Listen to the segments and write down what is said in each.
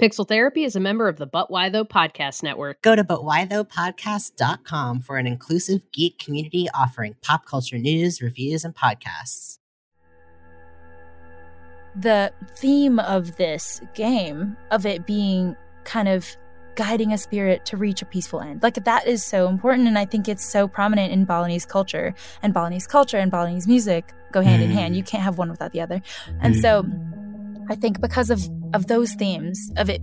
Pixel Therapy is a member of the But Why Though podcast network. Go to butwhythoughpodcast.com for an inclusive geek community offering pop culture news, reviews, and podcasts. The theme of this game, of it being kind of guiding a spirit to reach a peaceful end. Like that is so important and I think it's so prominent in Balinese culture. And Balinese culture and Balinese music go hand mm. in hand. You can't have one without the other. And mm. so I think because of of those themes of it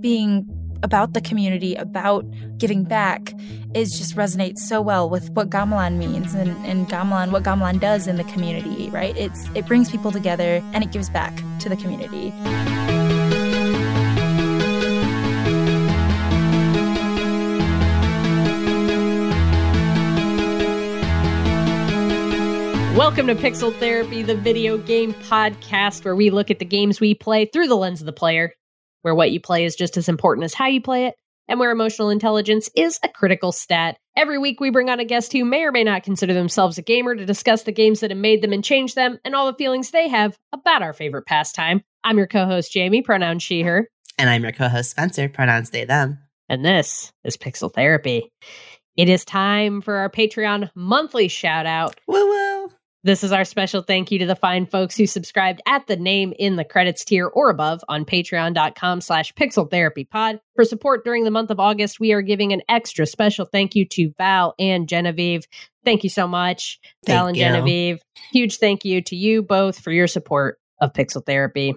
being about the community, about giving back, is just resonates so well with what gamelan means and, and gamelan, what gamelan does in the community, right? It's it brings people together and it gives back to the community. Welcome to Pixel Therapy, the video game podcast where we look at the games we play through the lens of the player, where what you play is just as important as how you play it, and where emotional intelligence is a critical stat. Every week, we bring on a guest who may or may not consider themselves a gamer to discuss the games that have made them and changed them, and all the feelings they have about our favorite pastime. I'm your co host, Jamie, pronouns she, her. And I'm your co host, Spencer, pronouns they, them. And this is Pixel Therapy. It is time for our Patreon monthly shout out. Woo woo. This is our special thank you to the fine folks who subscribed at the name in the credits tier or above on patreon.com slash pixel therapy pod. For support during the month of August, we are giving an extra special thank you to Val and Genevieve. Thank you so much, thank Val and you. Genevieve. Huge thank you to you both for your support of Pixel Therapy.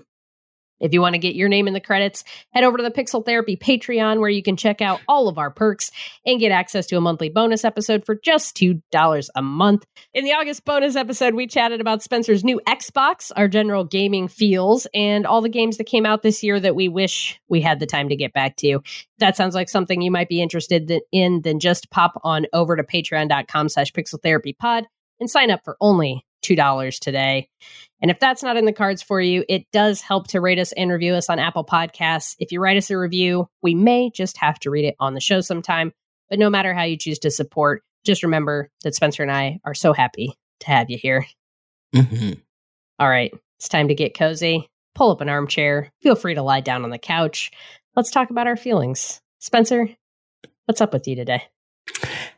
If you want to get your name in the credits, head over to the Pixel Therapy Patreon where you can check out all of our perks and get access to a monthly bonus episode for just $2 a month. In the August bonus episode, we chatted about Spencer's new Xbox, our general gaming feels, and all the games that came out this year that we wish we had the time to get back to. that sounds like something you might be interested in, then just pop on over to patreon.com slash pixeltherapypod and sign up for only $2 today. And if that's not in the cards for you, it does help to rate us and review us on Apple Podcasts. If you write us a review, we may just have to read it on the show sometime. But no matter how you choose to support, just remember that Spencer and I are so happy to have you here. Mm-hmm. All right, it's time to get cozy. Pull up an armchair. Feel free to lie down on the couch. Let's talk about our feelings. Spencer, what's up with you today?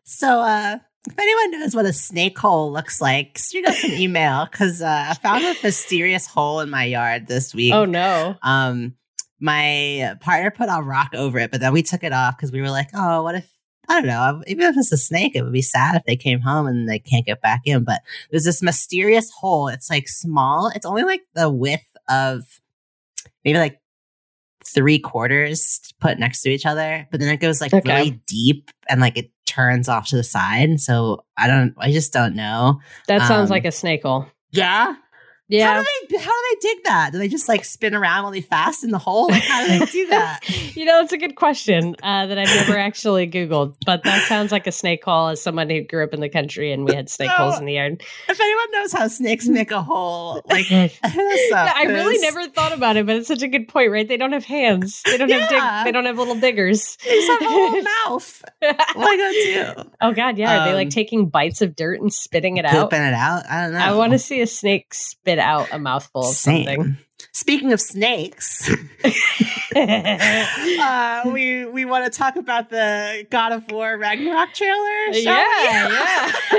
So, uh, if anyone knows what a snake hole looks like, shoot us an email because uh, I found a mysterious hole in my yard this week. Oh no! Um, my partner put a rock over it, but then we took it off because we were like, "Oh, what if I don't know. Even if it's a snake, it would be sad if they came home and they can't get back in. But there's this mysterious hole. It's like small. It's only like the width of maybe like three quarters put next to each other, but then it goes like okay. really deep and like it turns off to the side. So I don't, I just don't know. That sounds um, like a snake hole. Yeah. Yeah. How do they how do they dig that? Do they just like spin around really fast in the hole? Like how do they do that? you know, it's a good question uh, that I've never actually Googled, but that sounds like a snake hole as someone who grew up in the country and we had snake no, holes in the yard. If anyone knows how snakes make a hole, like I really never thought about it, but it's such a good point, right? They don't have hands. They don't yeah. have dig- they don't have little diggers. They just have a little mouth. Do? Oh god, yeah. Are they like um, taking bites of dirt and spitting it out? Pooping it out? I don't know. I want to see a snake spit out a mouthful of Same. something. Speaking of snakes, uh, we we want to talk about the God of War Ragnarok trailer. Yeah, yeah.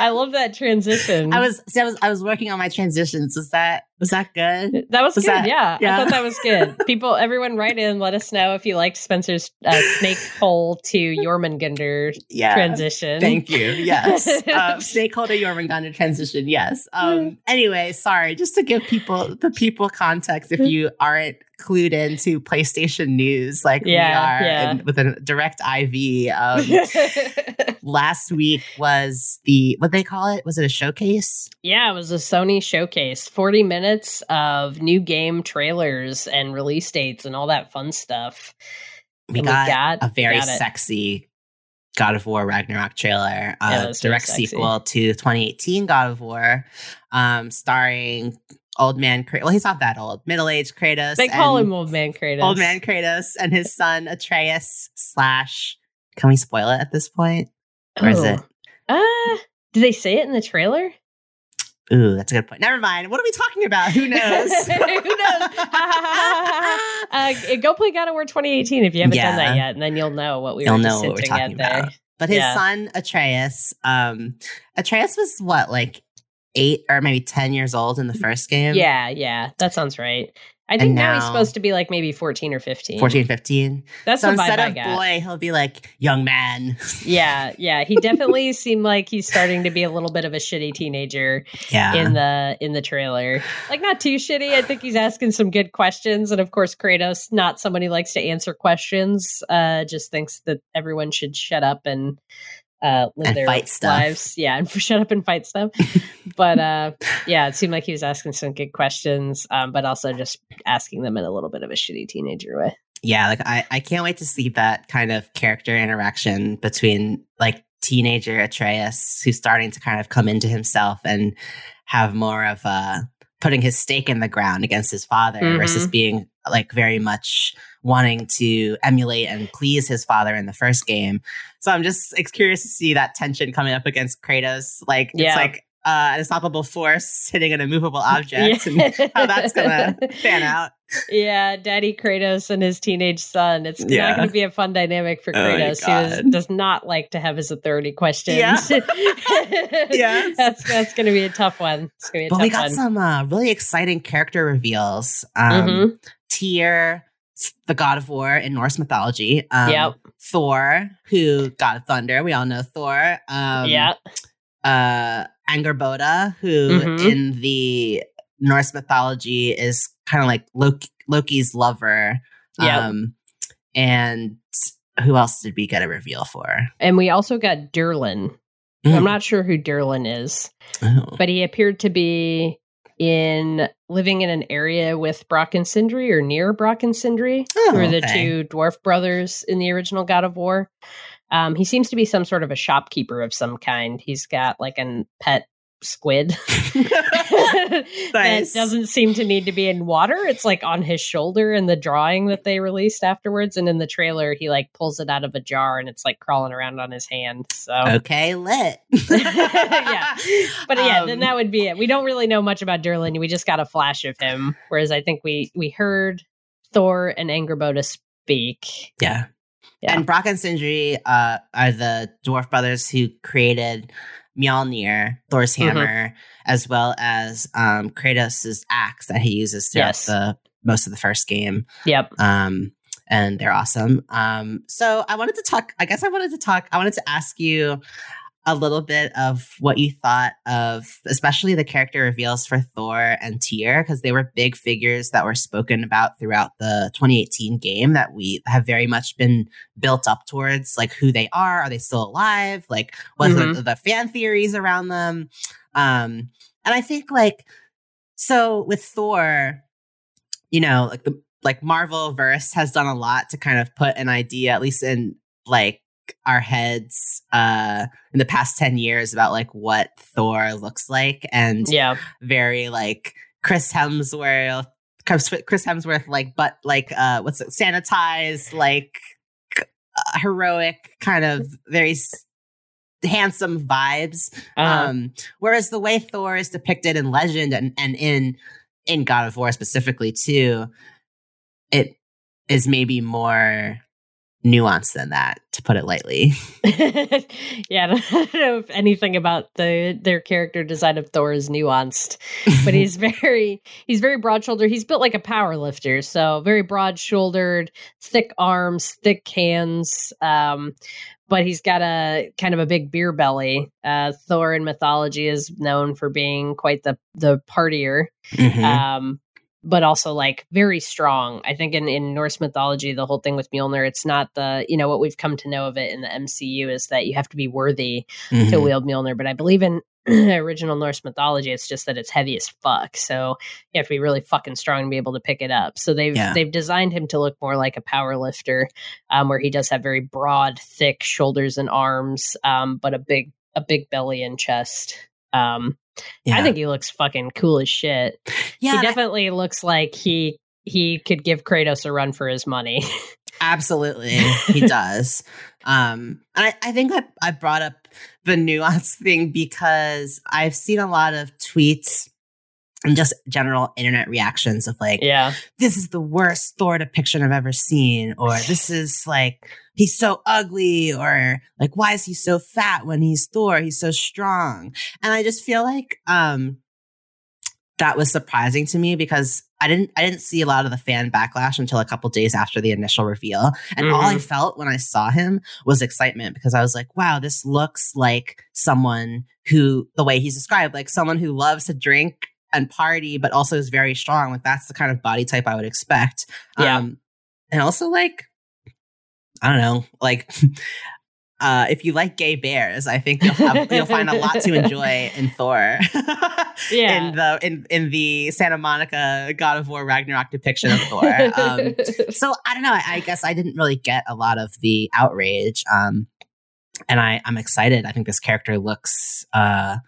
I love that transition. I was, see, I was I was working on my transitions. Was that was that good? That was, was good. That, yeah. yeah, I thought that was good. People, everyone, write in. Let us know if you liked Spencer's uh, snake hole to Jormungandr yeah, transition. Thank you. Yes, uh, snake hole to Jormungandr transition. Yes. Um. Anyway, sorry. Just to give people the people context, if you aren't clued into PlayStation news like yeah, we are yeah. with a direct IV. Um, last week was the what they call it? Was it a showcase? Yeah, it was a Sony showcase. Forty minutes of new game trailers and release dates and all that fun stuff. We got, we got, a very got sexy God of War Ragnarok trailer, uh, direct sequel to 2018 God of War, um, starring old man Kratos. Well, he's not that old. Middle aged Kratos. They call him old man Kratos. Old man Kratos and his son Atreus slash. Can we spoil it at this point? Or is it? Uh, did they say it in the trailer? Ooh, that's a good point. Never mind. What are we talking about? Who knows? Who knows? uh, go play God of War 2018 if you haven't done that yet, and then you'll know what we You'll were know what we're talking at there. about. But his Yeah. son Atreus, um, Atreus was what, like eight or maybe ten years old in the first game? Yeah, yeah, that sounds right. I think now, he's supposed to be like maybe 14 or 15. 14, 15. That's so instead of boy, he'll be like young man. Yeah, yeah. He definitely seemed like he's starting to be a little bit of a shitty teenager yeah. in the in the trailer. Like not too shitty. I think he's asking some good questions. And of course, Kratos, not somebody who likes to answer questions, uh, just thinks that everyone should shut up and uh live And their fight stuff. lives. Yeah, and shut up and fight stuff. but uh yeah, it seemed like he was asking some good questions, um, but also just asking them in a little bit of a shitty teenager way. yeah, like I, I can't wait to see that kind of character interaction between like teenager Atreus, who's starting to kind of come into himself and have more of a putting his stake in the ground against his father Mhm. versus being like very much wanting to emulate and please his father in the first game. So I'm just ex- curious to see that tension coming up against Kratos. Like Yeah. it's like uh, an unstoppable force hitting an immovable object and how that's gonna pan out. Yeah, Daddy Kratos and his teenage son. It's Yeah. not going to be a fun dynamic for Oh my Kratos, who is, God. does not like to have his authority questioned. Yeah. Yes. that's that's going to be a tough one. It's going to be a But tough we got one. some uh, really exciting character reveals. Um, Mhm. Tyr, the god of war in Norse mythology. Um, Yep. Thor, who god of thunder. We all know Thor. Um, yeah, Uh, Angrboda, who Mhm. in the Norse mythology is kind of like Loki, Loki's lover. Yep. Um, and who else did we get a reveal for? and we also got Durlin. Mm. I'm not sure who Durlin is, Oh. but he appeared to be in living in an area with Brock and Sindri or near Brock and Sindri. Oh, who are the okay. two dwarf brothers in the original God of War. Um, he seems to be some sort of a shopkeeper of some kind. He's got like a pet squid that doesn't seem to need to be in water. It's like on his shoulder in the drawing that they released afterwards, and in the trailer, he like pulls it out of a jar and it's like crawling around on his hand. So. okay, lit. Yeah. But yeah, then Um, that would be it. We don't really know much about Durlin. We just got a flash of him. Whereas I think we we heard Thor and Angrboda speak. Yeah. Yeah. And Brock and Sindri uh, are the dwarf brothers who created Mjolnir, Thor's Mhm. hammer, as well as um, Kratos' axe that he uses throughout Yes. the most of the first game. Yep. Um, and they're awesome. Um, so I wanted to talk. I guess I wanted to talk. I wanted to ask you a little bit of what you thought of, especially the character reveals for Thor and Tyr, because they were big figures that were spoken about throughout the 2018 game that we have very much been built up towards, like who they are. Are they still alive? Like, what are the, the fan theories around them? Um, and I think like so with Thor, you know, like the like Marvel verse has done a lot to kind of put an idea, at least in like our heads uh in the past 10 years about like what Thor looks like and Yeah. very like Chris Hemsworth Chris Hemsworth like but like uh what's it sanitized like uh, heroic kind of very s- handsome vibes Uh, um, whereas the way Thor is depicted in Legend and, and in in God of War specifically too, it is maybe more nuanced than that, to put it lightly. yeah, I don't know if anything about the their character design of Thor is nuanced, but he's very he's very broad shouldered. He's built like a power lifter, so very broad shouldered, thick arms, thick hands. Um, but he's got a kind of a big beer belly. Uh, Thor in mythology is known for being quite the the partier. Mhm. um but also like very strong i think in, in norse mythology the whole thing with mjolnir it's not the you know what we've come to know of it in the mcu is that you have to be worthy to Mhm. wield mjolnir but i believe in original norse mythology it's just that it's heavy as fuck so you have to be really fucking strong to be able to pick it up so they've Yeah. they've designed him to look more like a power lifter um, where he does have very broad thick shoulders and arms um, but a big a big belly and chest um, yeah. I think he looks fucking cool as shit. yeah, he and I- definitely looks like he he could give Kratos a run for his money. Absolutely, he does. Um, and I, I think I, I brought up the nuance thing because I've seen a lot of tweets and just general internet reactions of like, Yeah. this is the worst Thor depiction I've ever seen, or this is like, he's so ugly, or like, why is he so fat when he's Thor? He's so strong. And I just feel like, um, that was surprising to me because I didn't I didn't see a lot of the fan backlash until a couple days after the initial reveal. And all I felt when I saw him was excitement because I was like, wow, this looks like someone who the way he's described, like someone who loves to drink and party, but also is very strong. Like that's the kind of body type I would expect. Yeah. Um, and also like, I don't know, like uh, if you like gay bears, I think you'll, have, you'll find a lot to enjoy in Thor. Yeah. in the in in the Santa Monica God of War Ragnarok depiction of Thor. Um, so I don't know. I, I guess I didn't really get a lot of the outrage, um, and I I'm excited. I think this character looks uh,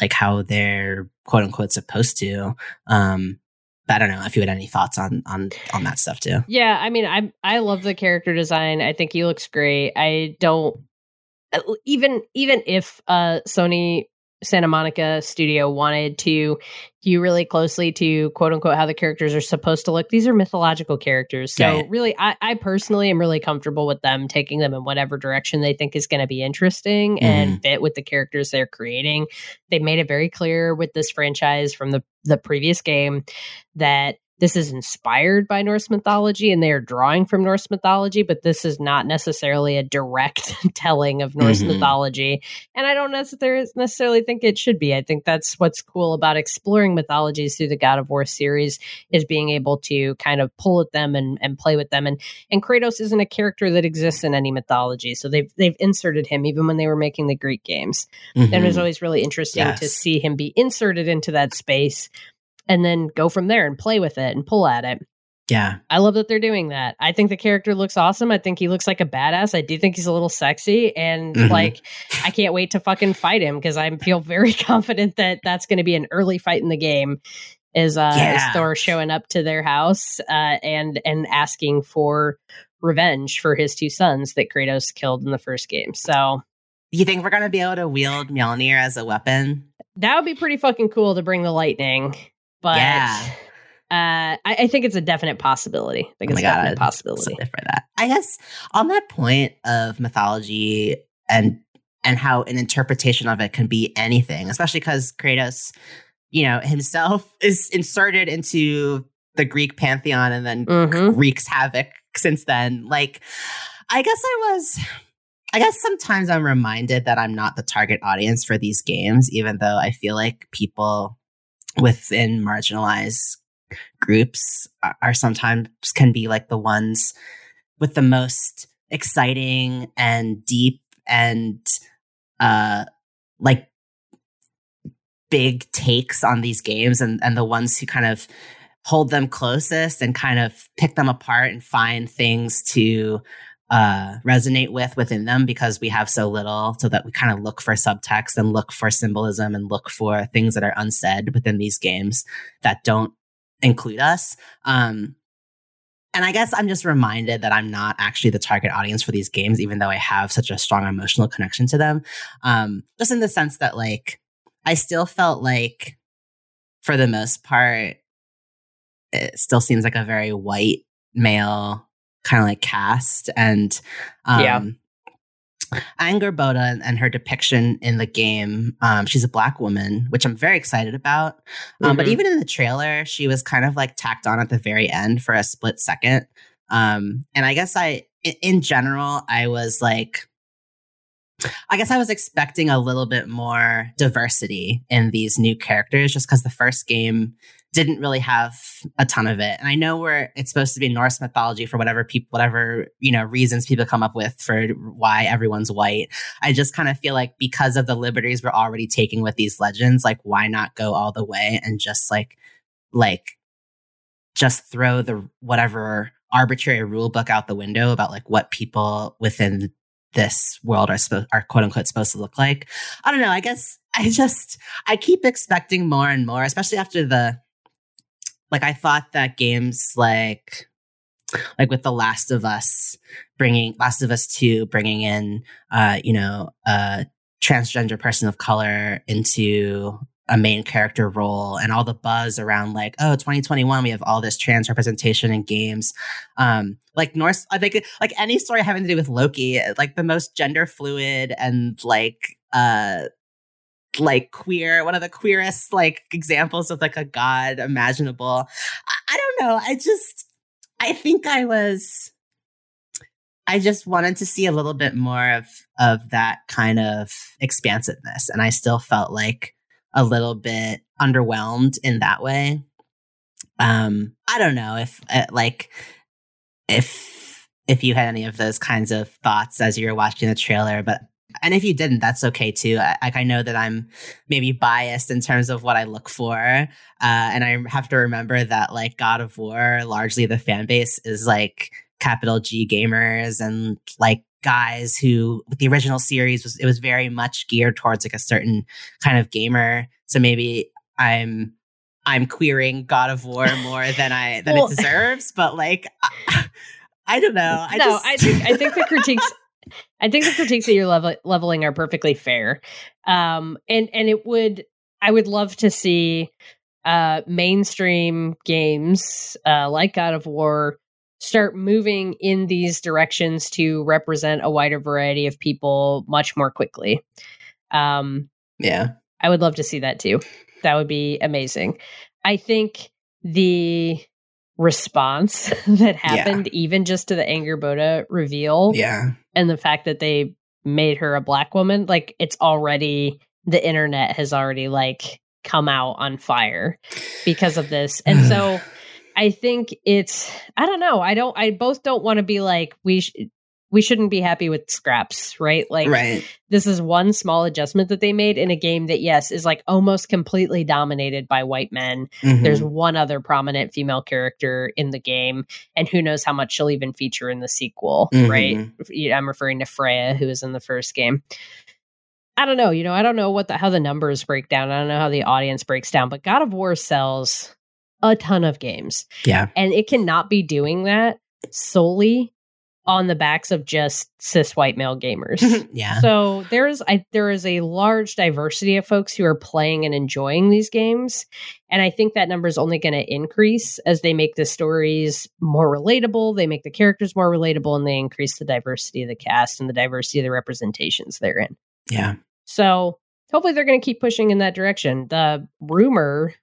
like how they're quote unquote supposed to. Um, but I don't know if you had any thoughts on on on that stuff too. Yeah, I mean, I I love the character design. I think he looks great. I don't uh, even even if uh Sony Santa Monica studio wanted to hew really closely to quote unquote how the characters are supposed to look. These are mythological characters. So really I, I personally am really comfortable with them taking them in whatever direction they think is going to be interesting and mm-hmm. fit with the characters they're creating. They made it very clear with this franchise from the the previous game that this is inspired by Norse mythology and they are drawing from Norse mythology, but this is not necessarily a direct telling of Norse Mhm. mythology. And I don't necessarily necessarily think it should be. I think that's what's cool about exploring mythologies through the God of War series is being able to kind of pull at them and, and play with them. And and Kratos isn't a character that exists in any mythology. So they've they've inserted him even when they were making the Greek games. And it was Mhm. always really interesting to see him be inserted into that space and then go from there and play with it and pull at it. yeah, I love that they're doing that. I think the character looks awesome. I think he looks like a badass. I do think he's a little sexy and Mhm. like I can't wait to fucking fight him because I feel very confident that that's going to be an early fight in the game. Is uh Yeah. is Thor showing up to their house uh and and asking for revenge for his two sons that Kratos killed in the first game. So you think we're gonna be able to wield Mjolnir as a weapon? that would be pretty fucking cool to bring the lightning. But Yeah. uh, I, I think it's a definite possibility. I think Oh it's a definite possibility. for that. I guess on that point of mythology and and how an interpretation of it can be anything, especially because Kratos, you know, himself is inserted into the Greek pantheon and then Mhm. wreaks havoc since then. Like, I guess I was. I guess sometimes I'm reminded that I'm not the target audience for these games, even though I feel like people within marginalized groups are, sometimes can be like the ones with the most exciting and deep and uh like big takes on these games and and the ones who kind of hold them closest and kind of pick them apart and find things to uh resonate with within them because we have so little so that we kind of look for subtext and look for symbolism and look for things that are unsaid within these games that don't include us um and I guess I'm just reminded that I'm not actually the target audience for these games, even though I have such a strong emotional connection to them. Um, just in the sense that, like, I still felt like, for the most part, it still seems like a very white male kind of like cast. And um, Yeah. Angrboda and, her depiction in the game, um, she's a black woman, which I'm very excited about. Um, But Mhm. even in the trailer, she was kind of like tacked on at the very end for a split second. Um, and I guess i- in general, I was like, I guess I was expecting a little bit more diversity in these new characters just because the first game didn't really have a ton of it. And I know where it's supposed to be Norse mythology for whatever people, whatever, you know, reasons people come up with for why everyone's white. I just kind of feel like because of the liberties we're already taking with these legends, like why not go all the way and just like, like, just throw the whatever arbitrary rule book out the window about like what people within this world are supposed are quote unquote supposed to look like. I don't know. I guess I just I keep expecting more and more, especially after the like I thought that games like like with the Last of Us bringing Last of Us 2 bringing in uh you know a transgender person of color into a main character role and all the buzz around like oh 2021 we have all this trans representation in games. Um like norse i think like any story having to do with loki like the most gender fluid and like uh like queer one of the queerest like examples of like a god imaginable I, I don't know i just i think i was I just wanted to see a little bit more of of that kind of expansiveness, and I still felt like a little bit underwhelmed in that way. Um, I don't know if uh, like if if you had any of those kinds of thoughts as you were watching the trailer, but and if you didn't, that's okay too. I, like I know that I'm maybe biased in terms of what I look for, uh, and I have to remember that like God of War, largely the fan base is like capital G gamers and like guys who with the original series was it was very much geared towards like a certain kind of gamer. So maybe I'm I'm queering God of War more than I than well, it deserves, but like I, I don't know. I no, just... I think I think the critiques I think the critiques that you're level, leveling are perfectly fair. Um and and it would I would love to see uh mainstream games uh like God of War start moving in these directions to represent a wider variety of people much more quickly. Um, yeah. I would love to see that too. That would be amazing. I think the response that happened, yeah. even just to the Angrboda reveal, yeah, and the fact that they made her a black woman, like it's already the internet has already like come out on fire because of this, and so I think it's I don't know. I don't I both don't want to be like we sh- we shouldn't be happy with scraps, right? Like right. this is one small adjustment that they made in a game that yes is like almost completely dominated by white men. Mm-hmm. There's one other prominent female character in the game and who knows how much she'll even feature in the sequel, mm-hmm. right? I'm referring to Freya who was in the first game. I don't know, you know, I don't know what the how the numbers break down. I don't know how the audience breaks down, but God of War sells a ton of games. Yeah. And it cannot be doing that solely on the backs of just cis white male gamers. yeah. So there's I, there is a large diversity of folks who are playing and enjoying these games, and I think that number is only going to increase as they make the stories more relatable, they make the characters more relatable, and they increase the diversity of the cast and the diversity of the representations they're in. Yeah. So hopefully they're going to keep pushing in that direction. The rumor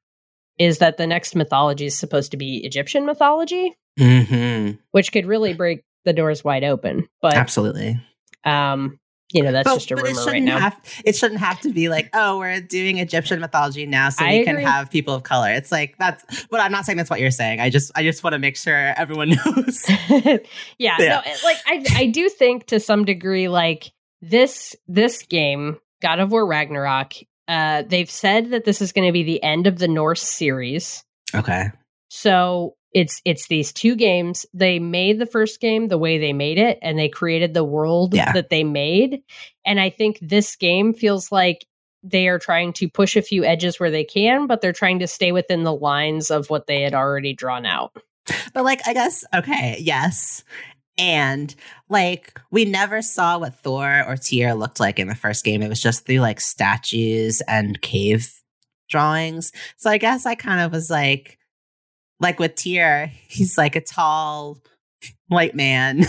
is that the next mythology is supposed to be Egyptian mythology, mm-hmm. which could really break the doors wide open. But absolutely, um, you know, that's but, just a rumor right now. Have, it shouldn't have to be like, oh, we're doing Egyptian mythology now, so I we agree. can have people of color. It's like that's, but I'm not saying that's what you're saying. I just, I just want to make sure everyone knows. yeah, yeah. No, like I, I do think to some degree, like this, this game, God of War Ragnarok, uh, they've said that this is going to be the end of the Norse series. Okay. So it's it's these two games. They made the first game the way they made it, and they created the world yeah. that they made. And I think this game feels like they are trying to push a few edges where they can, but they're trying to stay within the lines of what they had already drawn out. But like, I guess okay, yes. And like we never saw what Thor or Tyr looked like in the first game. It was just through like statues and cave drawings. So I guess I kind of was like like with Tyr, he's like a tall white man.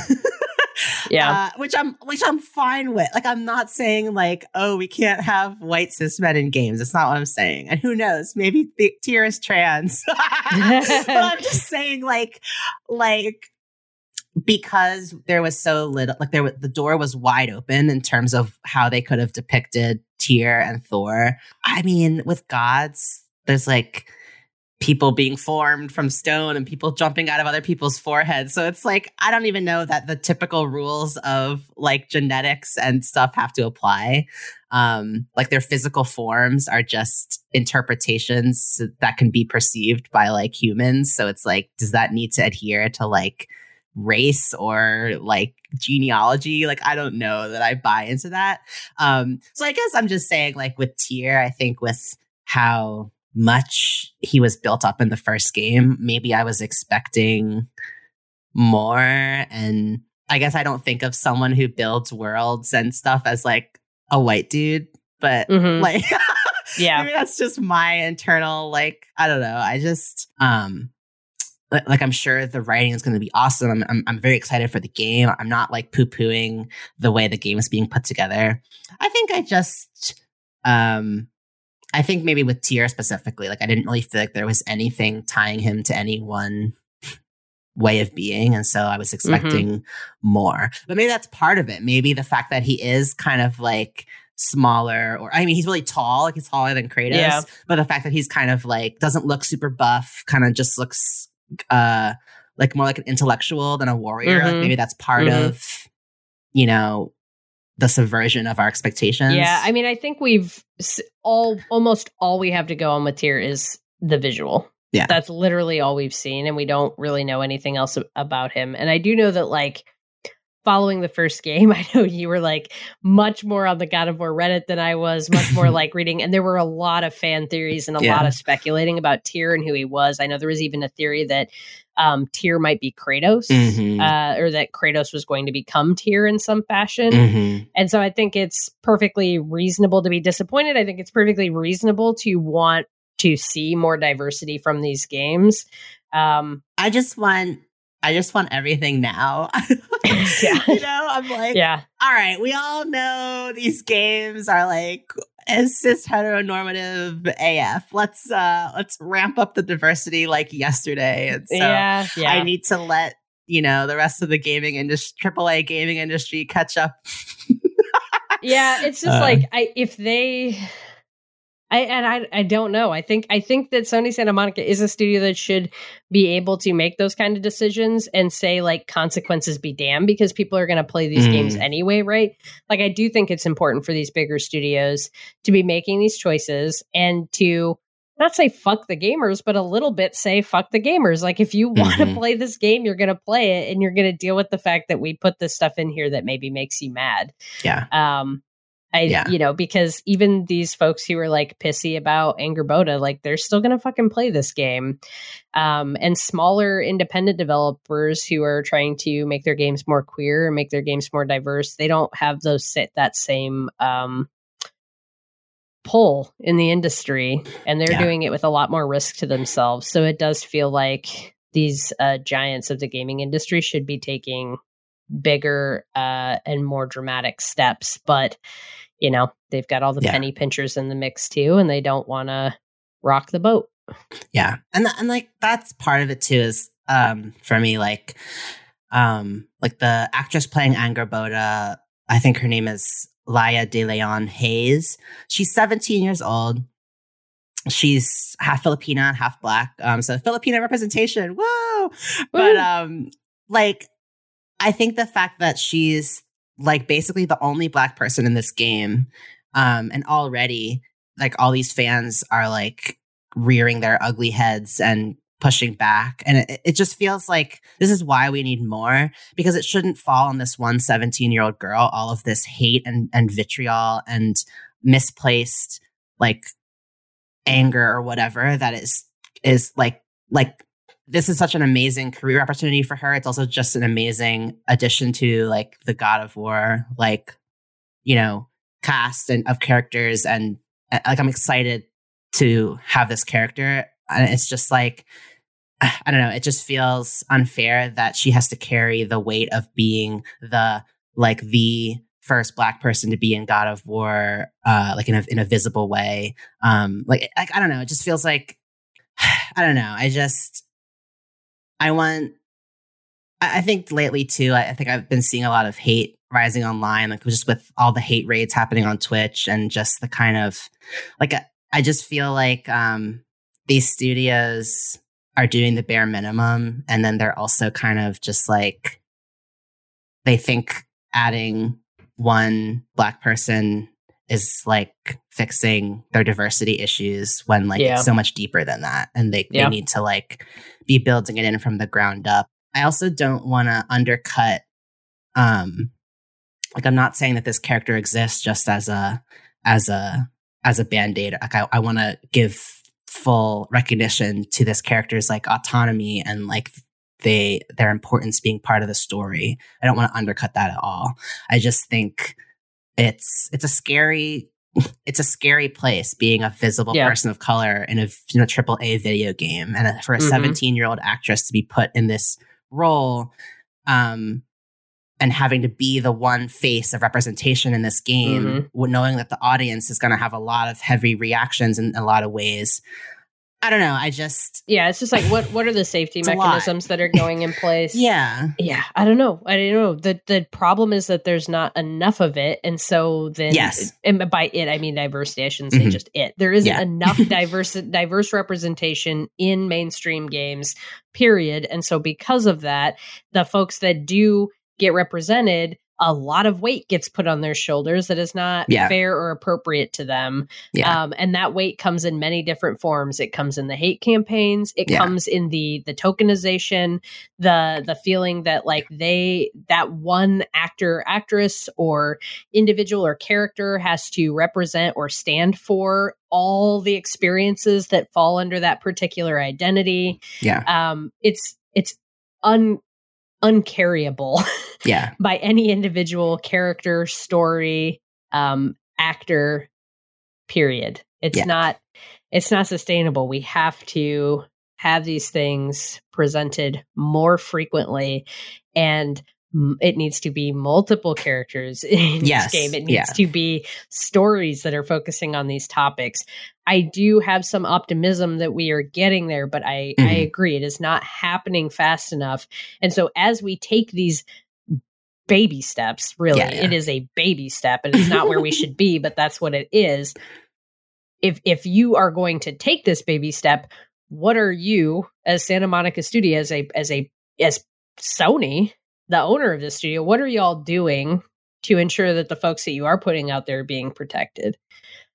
yeah. Uh, which I'm which I'm fine with. Like I'm not saying like, oh, we can't have white cis men in games. That's not what I'm saying. And who knows? Maybe the Tyr is trans. but I'm just saying like like because there was so little like there was the door was wide open in terms of how they could have depicted Tyr and Thor. I mean, with gods, there's like people being formed from stone and people jumping out of other people's foreheads. So it's like I don't even know that the typical rules of like genetics and stuff have to apply. Um like their physical forms are just interpretations that can be perceived by like humans. So it's like does that need to adhere to like race or like genealogy. Like, I don't know that I buy into that. Um, so I guess I'm just saying, like, with Tyr, I think with how much he was built up in the first game, maybe I was expecting more and I guess I don't think of someone who builds worlds and stuff as like a white dude, but Mhm. like Yeah. maybe that's just my internal like I don't know. I just um like I'm sure the writing is going to be awesome. I'm, I'm I'm very excited for the game. I'm not like poo pooing the way the game is being put together. I think I just um I think maybe with Tyr specifically, like I didn't really feel like there was anything tying him to any one way of being. And so I was expecting more. But maybe that's part of it. Maybe the fact that he is kind of like smaller or I mean he's really tall, like he's taller than Kratos. Yeah. But the fact that he's kind of like doesn't look super buff, kind of just looks uh like more like an intellectual than a warrior. Like Mhm. maybe that's part Mhm. of, you know, the subversion of our expectations. Yeah, I mean, I think we've all almost all we have to go on with here is the visual. Yeah. that's literally all we've seen, and we don't really know anything else about him. And I do know that, like, following the first game, I know you were like much more on the God of War Reddit than I was, much more like reading, and there were a lot of fan theories and a Yeah. lot of speculating about Tyr and who he was. I know there was even a theory that um, Tyr might be Kratos, Mhm. uh, or that Kratos was going to become Tyr in some fashion. Mhm. And so I think it's perfectly reasonable to be disappointed. I think it's perfectly reasonable to want to see more diversity from these games. Um, I just want I just want everything now. Yeah. You know, I'm like, yeah, all right, we all know these games are like is cis heteronormative AF. Let's uh let's ramp up the diversity like yesterday. And so yeah, yeah. I need to let, you know, the rest of the gaming industry AAA gaming industry catch up. yeah, it's just Uh, like I if they I and I I don't know. I think I think that Sony Santa Monica is a studio that should be able to make those kind of decisions and say like consequences be damned because people are going to play these Mm. games anyway, right? Like I do think it's important for these bigger studios to be making these choices and to not say fuck the gamers, but a little bit say fuck the gamers. Like if you want to Mhm. play this game, you're going to play it and you're going to deal with the fact that we put this stuff in here that maybe makes you mad Yeah. um i Yeah. you know because even these folks who are like pissy about Angrboda like they're still gonna fucking play this game um and smaller independent developers who are trying to make their games more queer and make their games more diverse they don't have those sit that same um pull in the industry and they're Yeah. doing it with a lot more risk to themselves so it does feel like these uh, giants of the gaming industry should be taking bigger uh, and more dramatic steps but you know they've got all the Yeah. penny pinchers in the mix too and they don't want to rock the boat Yeah. And th- and like that's part of it too is um for me like um like the actress playing Angrboda, I think her name is Laya De Leon Hayes. She's 17 years old. She's half Filipina, half black. Um so Filipino representation. Whoa. But um like I think the fact that she's like basically the only black person in this game um and already like all these fans are like rearing their ugly heads and pushing back and it, it just feels like this is why we need more because it shouldn't fall on this one 17 year old girl all of this hate and, and vitriol and misplaced like anger or whatever that is is like like this is such an amazing career opportunity for her. It's also just an amazing addition to like the god of war like you know cast and of characters and uh, like i'm excited to have this character. And it's just like i don't know it just feels unfair that she has to carry the weight of being the like the first black person to be in god of war uh like in a in a visible way. Um like like i don't know it just feels like i don't know i just i want i, think lately too I, think i've been seeing a lot of hate rising online like just with all the hate raids happening on twitch and just the kind of like I just feel like um these studios are doing the bare minimum and then they're also kind of just like they think adding one black person is like fixing their diversity issues when like Yeah. it's so much deeper than that and they, Yeah. they need to like be building it in from the ground up i also don't want to undercut um like i'm not saying that this character exists just as a as a as a band-aid like i, I want to give full recognition to this character's like autonomy and like they their importance being part of the story. I don't want to undercut that at all. I just think it's it's a scary it's a scary place being a visible Yeah. person of color in a you know triple A video game, and a- for a Mhm. 17 year old actress to be put in this role, um, and having to be the one face of representation in this game, Mhm. knowing that the audience is going to have a lot of heavy reactions in a lot of ways. I don't know. I just Yeah, it's just like what what are the safety It's a lot. mechanisms that are going in place? yeah Yeah, I don't know. I don't know. The the problem is that there's not enough of it, and so then Yes. and by it I mean diversity. I shouldn't say Mhm. just it. There isn't Yeah. enough diverse diverse representation in mainstream games. Period. And so because of that, the folks that do get represented, a lot of weight gets put on their shoulders that is not Yeah. fair or appropriate to them. yeah Um, and that weight comes in many different forms. It comes in the hate campaigns. It Yeah. comes in the the tokenization, the the feeling that like they that one actor, actress, or individual or character has to represent or stand for all the experiences that fall under that particular identity. yeah Um, it's it's un uncarryable yeah by any individual character, story, um, actor, period. It's Yeah. not it's not sustainable. We have to have these things presented more frequently and it needs to be multiple characters in Yes, each game. It needs yeah. to be stories that are focusing on these topics. I do have some optimism that we are getting there, but I, I Mhm. agree it is not happening fast enough. And so as we take these baby steps, really, Yeah, yeah. it is a baby step and it's not where we should be, but that's what it is. If if you are going to take this baby step, what are you as Santa Monica Studio as a as a as Sony, the owner of the studio, what are y'all doing to ensure that the folks that you are putting out there are being protected?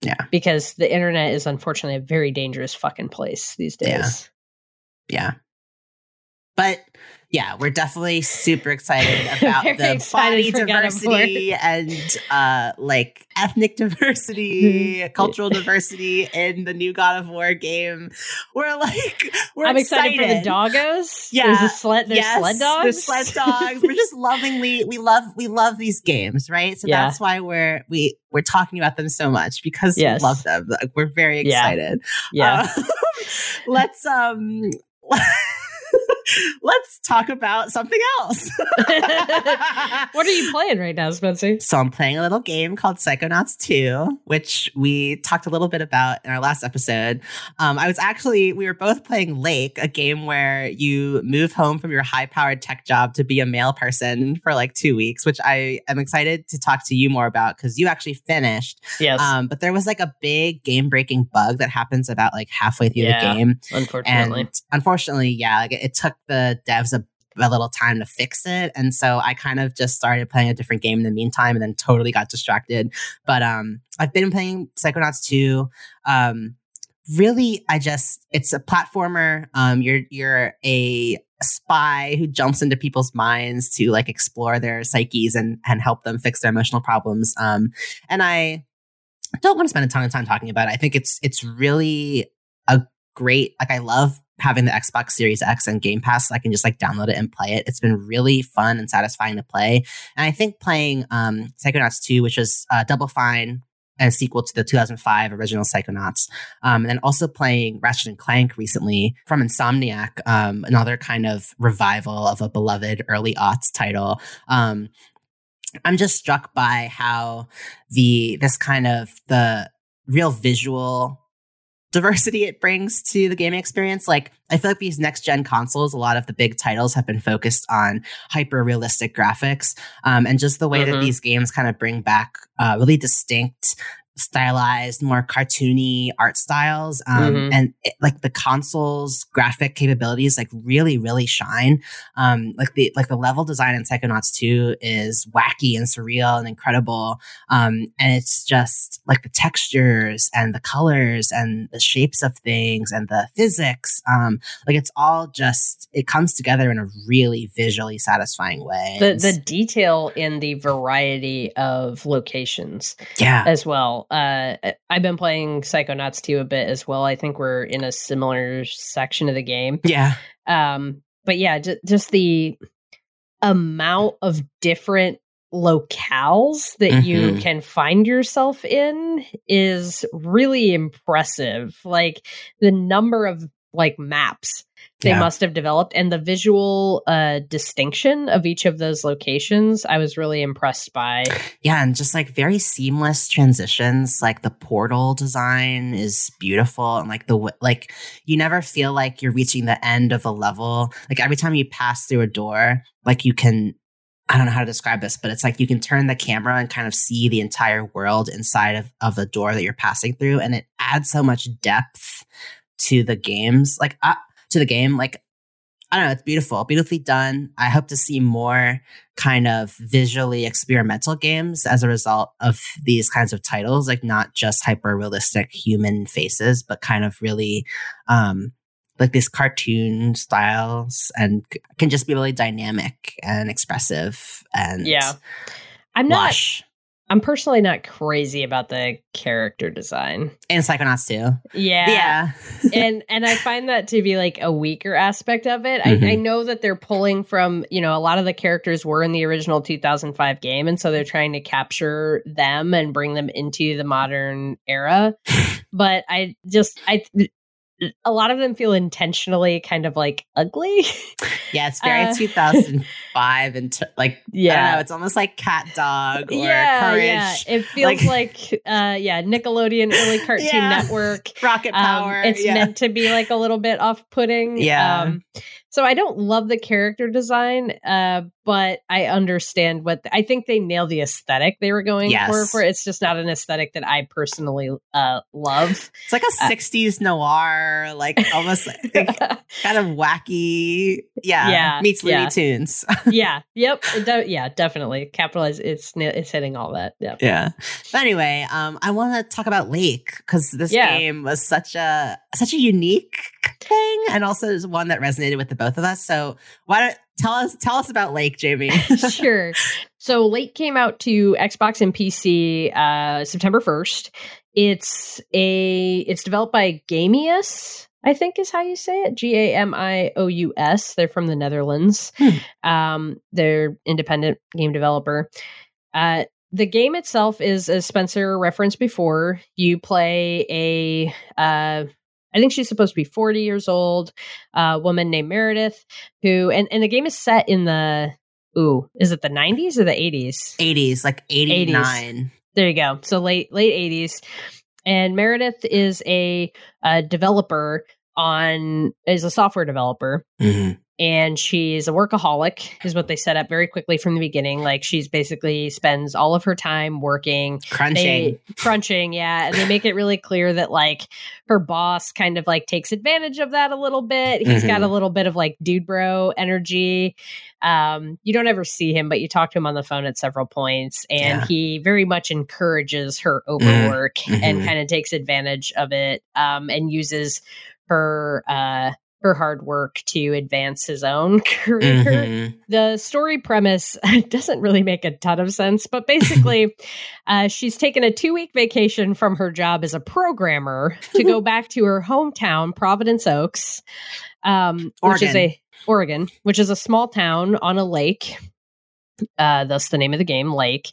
Yeah. Because the internet is unfortunately a very dangerous fucking place these days. Yeah. yeah but yeah we're definitely super excited about the excited body for God of War. diversity and uh like ethnic diversity cultural diversity in the new god of war game we're like we're I'm excited, for the doggos. Yeah. There's a sled there's yes, sled dogs. There's sled dogs. We're just lovingly we love we love these games, right? So Yeah. that's why we're we we're talking about them so much because Yes. we love them. Like, we're very excited. yeah. Uh, let's um let's talk about something else. what are you playing right now, Spencer? So I'm playing a little game called Psychonauts 2, which we talked a little bit about in our last episode. Um, I was actually, we were both playing Lake, a game where you move home from your high powered tech job to be a mail person for like two weeks, which I am excited to talk to you more about because you actually finished. Yes. Um, but there was like a big game breaking bug that happens about like halfway through Yeah. the game. unfortunately. And unfortunately, yeah, like it, it took the devs a, a little time to fix it. And so I kind of just started playing a different game in the meantime and then totally got distracted. But um I've been playing Psychonauts 2. Um really I just it's a platformer. Um you're you're a spy who jumps into people's minds to like explore their psyches and and help them fix their emotional problems. Um and I don't want to spend a ton of time talking about it. I think it's it's really a great like I love having the Xbox Series X and Game Pass. I can just like download it and play it. It's been really fun and satisfying to play. And I think playing um Psychonauts 2, which was uh, Double Fine and sequel to the 2005 original Psychonauts, um, and then also playing Ratchet and Clank recently from Insomniac, um, another kind of revival of a beloved early aughts title. Um, I'm just struck by how the this kind of the real visual diversity it brings to the gaming experience. Like, I feel like these next gen consoles, a lot of the big titles have been focused on hyper realistic graphics. Um, and just the way that Mhm. these games kind of bring back uh, really distinct, stylized, more cartoony art styles. Um, Mhm. And it, like the console's graphic capabilities, like really, really shine. Um, like the like the level design in Psychonauts 2 is wacky and surreal and incredible. Um, and it's just like the textures and the colors and the shapes of things and the physics. Um, like it's all just it comes together in a really visually satisfying way. the the detail in the variety of locations yeah, as well. Uh, I've been playing Psychonauts 2 a bit as well. I think we're in a similar section of the game. yeah, Um, but yeah, j- just the amount of different locales that you Mhm. can find yourself in is really impressive. Like the number of like maps they Yeah. must have developed and the visual uh distinction of each of those locations I was really impressed by. Yeah, and just like very seamless transitions. Like the portal design is beautiful, and like the like you never feel like you're reaching the end of a level. Like every time you pass through a door, like you can. I don't know how to describe this, but it's like you can turn the camera and kind of see the entire world inside of, of the door that you're passing through. And it adds so much depth to the games, like uh, to the game. Like, I don't know, it's beautiful, beautifully done. I hope to see more kind of visually experimental games as a result of these kinds of titles, like not just hyper realistic human faces, but kind of really um like these cartoon styles and can just be really dynamic and expressive and Yeah. I'm not lush. I'm personally not crazy about the character design. And Psychonauts 2. Yeah. Yeah. and and I find that to be like a weaker aspect of it. I, I Mhm. know that they're pulling from, you know, a lot of the characters were in the original 2005 game, and so they're trying to capture them and bring them into the modern era. but I just I a lot of them feel intentionally kind of like ugly. yeah, it's very Uh, 2005 and t- like I don't know, it's almost like CatDog or yeah, Courage, yeah. It feels like, uh yeah, Nickelodeon early cartoon Yeah. network. Rocket Um, Power. it's yeah. meant to be like a little bit off-putting. Yeah. Um, so I don't love the character design, uh, but I understand what I think they nailed the aesthetic they were going for. For it's just not an aesthetic that I personally uh, love. It's like a Uh, 60s noir, like almost like, kind of wacky. Yeah. Yeah, Meets Looney yeah. Tunes. yeah. Yep. do- yeah. Definitely. Capitalize. It's it's hitting all that. Yeah. yeah. But anyway, um, I want to talk about Lake because this Yeah. game was such a such a unique thing, and also is one that resonated with the both of us. So why don't tell us tell us about Lake, Jamie? sure. So Lake came out to Xbox and PC uh, September first. It's a it's developed by Gamious, I think is how you say it. G A M I O U S. They're from the Netherlands. Hmm. Um, they're independent game developer. Uh, the game itself is, as Spencer referenced before, you play a uh, I think she's supposed to be 40 years old, a woman named Meredith, who and, and the game is set in the ooh, is it the 90s or the 80s? 80s, like 89. There you go. So late late 80s. And Meredith is a, a developer on is a software developer Mhm. and she's a workaholic is what they set up very quickly from the beginning like she's basically spends all of her time working Crunching. they crunching yeah and they make it really clear that like her boss kind of like takes advantage of that a little bit He's got Mhm. a little bit of like dude bro energy um you don't ever see him but you talk to him on the phone at several points and Yeah. he very much encourages her overwork and Mhm. kind of takes advantage of it um and uses her uh her hard work to advance his own career Mhm. the story premise doesn't really make a ton of sense, but basically, uh, she's taken a two week vacation from her job as a programmer to go back to her hometown, Providence Oaks, um, which is a Oregon, which is a small town on a lake. Uh, thus the name of the game, Lake.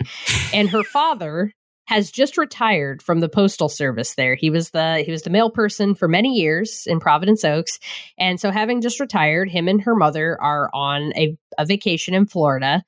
And her father has just retired from the postal service there. He was the he was the mail person for many years in Providence Oaks. And so having just retired, him and her mother are on a, a vacation in Florida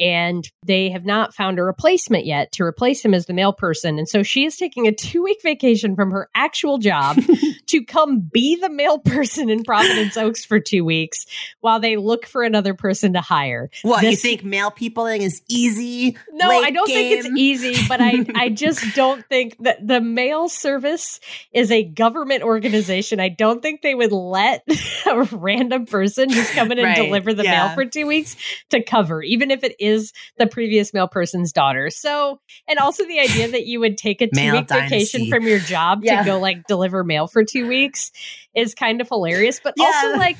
and they have not found a replacement yet to replace him as the mail person. And so she is taking a 2-week vacation from her actual job to come be the mail person in Providence Oaks for 2 weeks while they look for another person to hire. What, you think mail peopling is easy? No, I don't think it's easy, but I, I just don't think that the mail service is a government organization. I don't think they would let a random person just come in and Right, deliver the yeah. mail for two weeks to cover, even if it is the previous mail person's daughter. So, and also the idea that you would take a two week vacation from your job Yeah. to go like deliver mail for two weeks is kind of hilarious, but Yeah. also like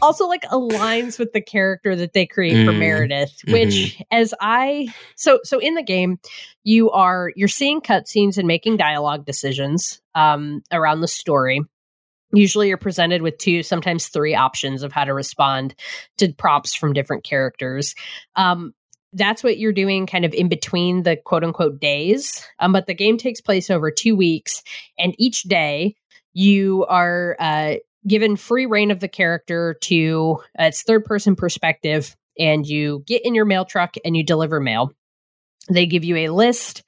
also like aligns with the character that they create for Mm, Meredith, which as I so so in the game, you are you're seeing cutscenes and making dialogue decisions um around the story. Usually, you're presented with two, sometimes three options of how to respond to props from different characters. Um, that's what you're doing kind of in between the quote unquote days. Um, but the game takes place over two weeks, and each day you are uh, given free reign of the character to uh, its third person perspective, and you get in your mail truck and you deliver mail. They give you a list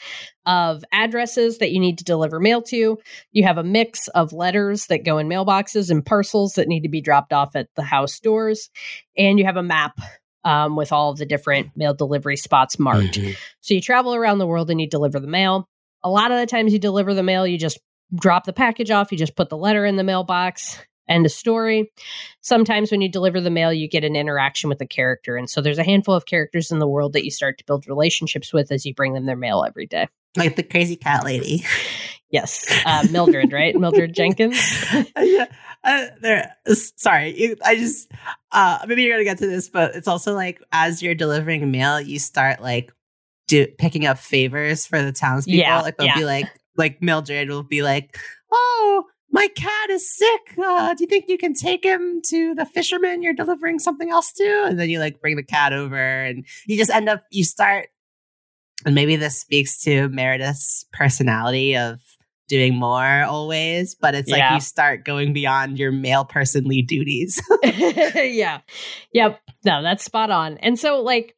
of addresses that you need to deliver mail to. You have a mix of letters that go in mailboxes and parcels that need to be dropped off at the house doors. And you have a map um, with all of the different mail delivery spots marked. Mm-hmm. So you travel around the world and you deliver the mail. A lot of the times you deliver the mail, you just drop the package off, you just put the letter in the mailbox, End of story. Sometimes when you deliver the mail, you get an interaction with the character. And so there's a handful of characters in the world that you start to build relationships with as you bring them their mail every day. Like the crazy cat lady. Yes. Uh, Mildred, right? Mildred Jenkins. yeah. Uh, there. Sorry. I just, uh, maybe you're going to get to this, but it's also like as you're delivering mail, you start like do, picking up favors for the townspeople. Yeah, like they'll yeah. be like, like Mildred will be like, oh, my cat is sick. Uh, do you think you can take him to the fisherman you're delivering something else to? And then you like bring the cat over and you just end up, you start, and maybe this speaks to Meredith's personality of doing more always, but it's yeah. like you start going beyond your mail personly duties. yeah. Yep. No, that's spot on. And so, like,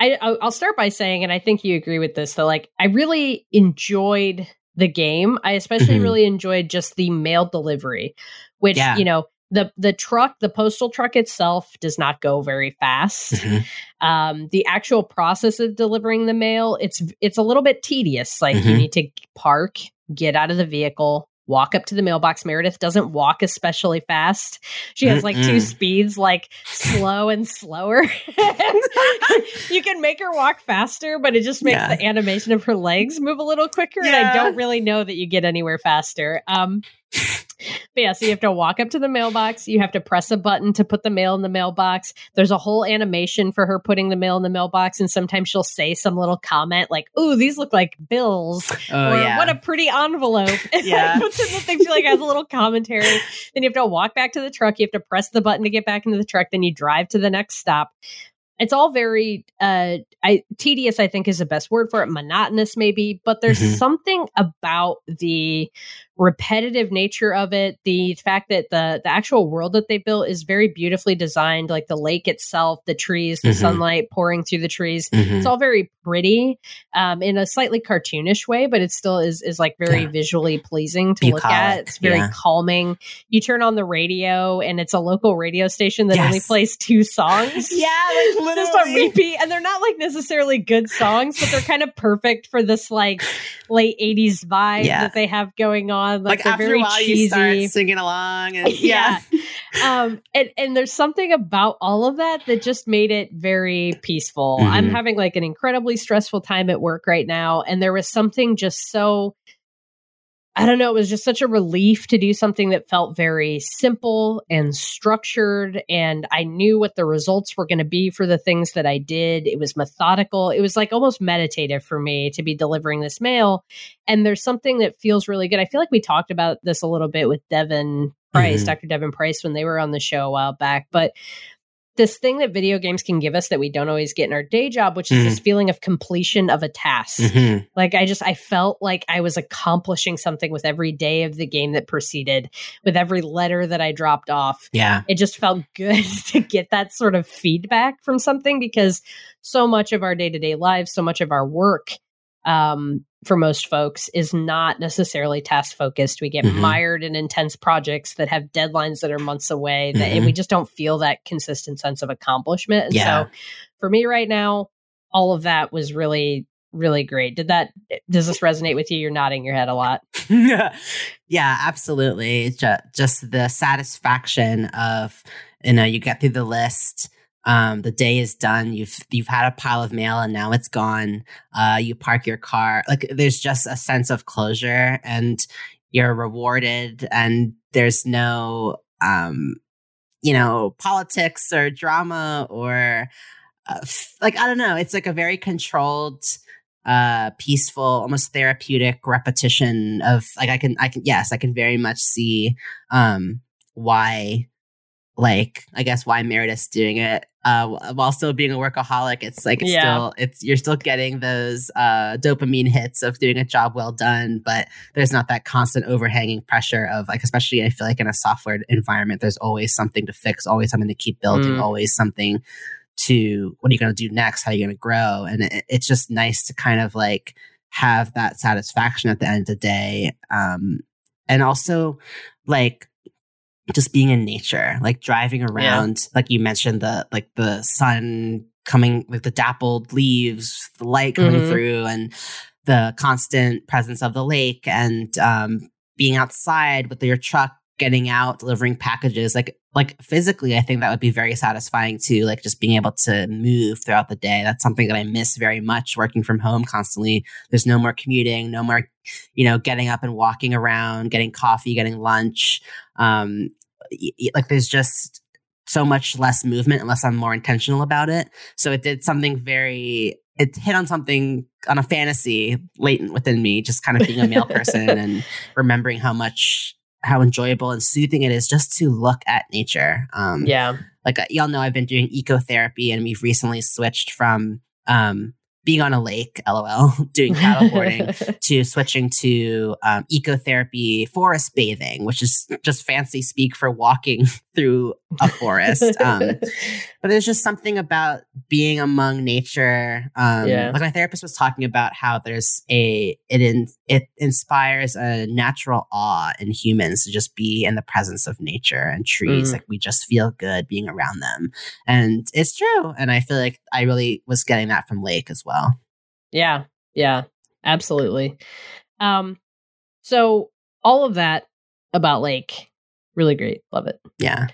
I, I'll start by saying, and I think you agree with this, that like I really enjoyed the game. I especially mm-hmm. really enjoyed just the mail delivery, which, yeah. you know, the the truck, the postal truck itself does not go very fast. Mm-hmm. Um, the actual process of delivering the mail, it's it's a little bit tedious. Like mm-hmm. you need to park, get out of the vehicle, walk up to the mailbox. Meredith doesn't walk especially fast. She has like Mm-mm. two speeds, like slow and slower. you can make her walk faster, but it just makes yeah. the animation of her legs move a little quicker. Yeah. And I don't really know that you get anywhere faster. Um, but yeah, so you have to walk up to the mailbox. You have to press a button to put the mail in the mailbox. There's a whole animation for her putting the mail in the mailbox. And sometimes she'll say some little comment like, Ooh, these look like bills. Oh, or yeah. what a pretty envelope. And yeah. puts in the thing. She like has a little commentary. Then you have to walk back to the truck. You have to press the button to get back into the truck. Then you drive to the next stop it's all very uh I, tedious i think is the best word for it monotonous maybe but there's mm-hmm. something about the repetitive nature of it the fact that the the actual world that they built is very beautifully designed like the lake itself the trees the mm-hmm. sunlight pouring through the trees mm-hmm. it's all very pretty um in a slightly cartoonish way but it still is is like very yeah. visually pleasing to Bucolic. look at it's very yeah. calming you turn on the radio and it's a local radio station that yes. only plays two songs yeah like just on repeat and they're not like necessarily good songs but they're kind of perfect for this like late 80s vibe yeah. that they have going on like, like after very a while, cheesy. you start singing along, and yeah. yeah. um, and and there's something about all of that that just made it very peaceful. Mm-hmm. I'm having like an incredibly stressful time at work right now, and there was something just so I don't know, it was just such a relief to do something that felt very simple and structured. And I knew what the results were going to be for the things that I did. It was methodical. It was like almost meditative for me to be delivering this mail. And there's something that feels really good. I feel like we talked about this a little bit with Devon Price, mm-hmm. Dr. Devon Price, when they were on the show a while back. But this thing that video games can give us that we don't always get in our day job, which is mm-hmm. this feeling of completion of a task. Mm-hmm. Like I just I felt like I was accomplishing something with every day of the game that proceeded, with every letter that I dropped off. Yeah. It just felt good to get that sort of feedback from something because so much of our day-to-day lives, so much of our work um, for most folks is not necessarily task focused. We get mm-hmm. mired in intense projects that have deadlines that are months away that, mm-hmm. and we just don't feel that consistent sense of accomplishment. And yeah. so for me right now, all of that was really really great. Did that does this resonate with you? You're nodding your head a lot. yeah, absolutely. Just, just the satisfaction of you know you get through the list um, the day is done. You've you've had a pile of mail and now it's gone. Uh, you park your car. Like there's just a sense of closure and you're rewarded and there's no um, you know politics or drama or uh, like I don't know. It's like a very controlled uh peaceful almost therapeutic repetition of like i can i can yes i can very much see um why like i guess why meredith's doing it uh while still being a workaholic it's like it's Yeah. still it's you're still getting those uh dopamine hits of doing a job well done but there's not that constant overhanging pressure of like especially i feel like in a software environment there's always something to fix always something to keep building Mm. always something to what are you going to do next how are you going to grow and it, it's just nice to kind of like have that satisfaction at the end of the day um and also like just being in nature like driving around like you mentioned the like the sun coming like the dappled leaves the light coming Mhm. through and the constant presence of the lake and um being outside with your truck getting out delivering packages like like physically i think that would be very satisfying too like just being able to move throughout the day. That's something that i miss very much working from home constantly. There's no more commuting no more you know getting up and walking around getting coffee getting lunch um like there's just so much less movement unless i'm more intentional about it so it did something very it hit on something on a fantasy latent within me just kind of being a mail person and remembering how much how enjoyable and soothing it is just to look at nature um Yeah. like uh, y'all know I've been doing ecotherapy and we've recently switched from um being on a lake, lol, doing paddleboarding to switching to um, ecotherapy forest bathing, which is just fancy speak for walking through a forest. Um, but there's just something about being among nature. Um, Yeah. Like my therapist was talking about how there's a it in, it inspires a natural awe in humans to just be in the presence of nature and trees. Mhm. Like we just feel good being around them, and it's true. And I feel like I really was getting that from Lake as well. Yeah, yeah, absolutely. Um, so all of that about Lake, really great, love it. Yeah,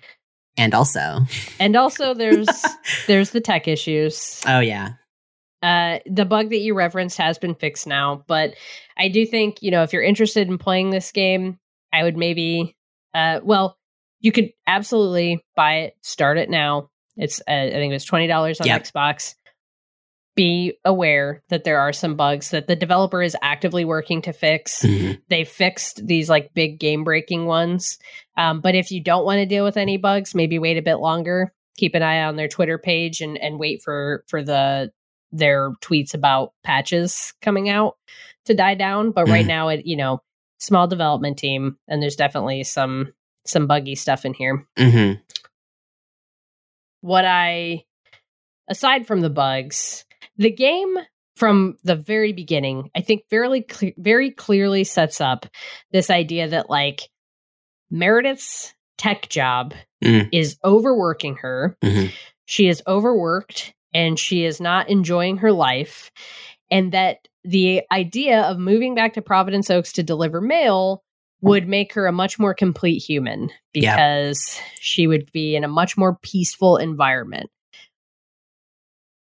and also, And also, there's there's the tech issues. oh yeah, Uh, the bug that you referenced has been fixed now, but I do think you know if you're interested in playing this game, I would maybe, uh, well, you could absolutely buy it, start it now. It's uh, I think it was twenty dollars on Yep. Xbox. Be aware that there are some bugs that the developer is actively working to fix. Mhm. They fixed these like big game breaking ones, um, but if you don't want to deal with any bugs, maybe wait a bit longer. Keep an eye on their Twitter page and and wait for for the their tweets about patches coming out to die down. But right Mhm. now, it you know small development team, and there's definitely some some buggy stuff in here. Mhm. What I aside from the bugs, the game from the very beginning, I think very cle- very clearly sets up this idea that like Meredith's tech job Mm. is overworking her. Mhm. She is overworked and she is not enjoying her life. And that the idea of moving back to Providence Oaks to deliver mail would make her a much more complete human Yeah. because she would be in a much more peaceful environment.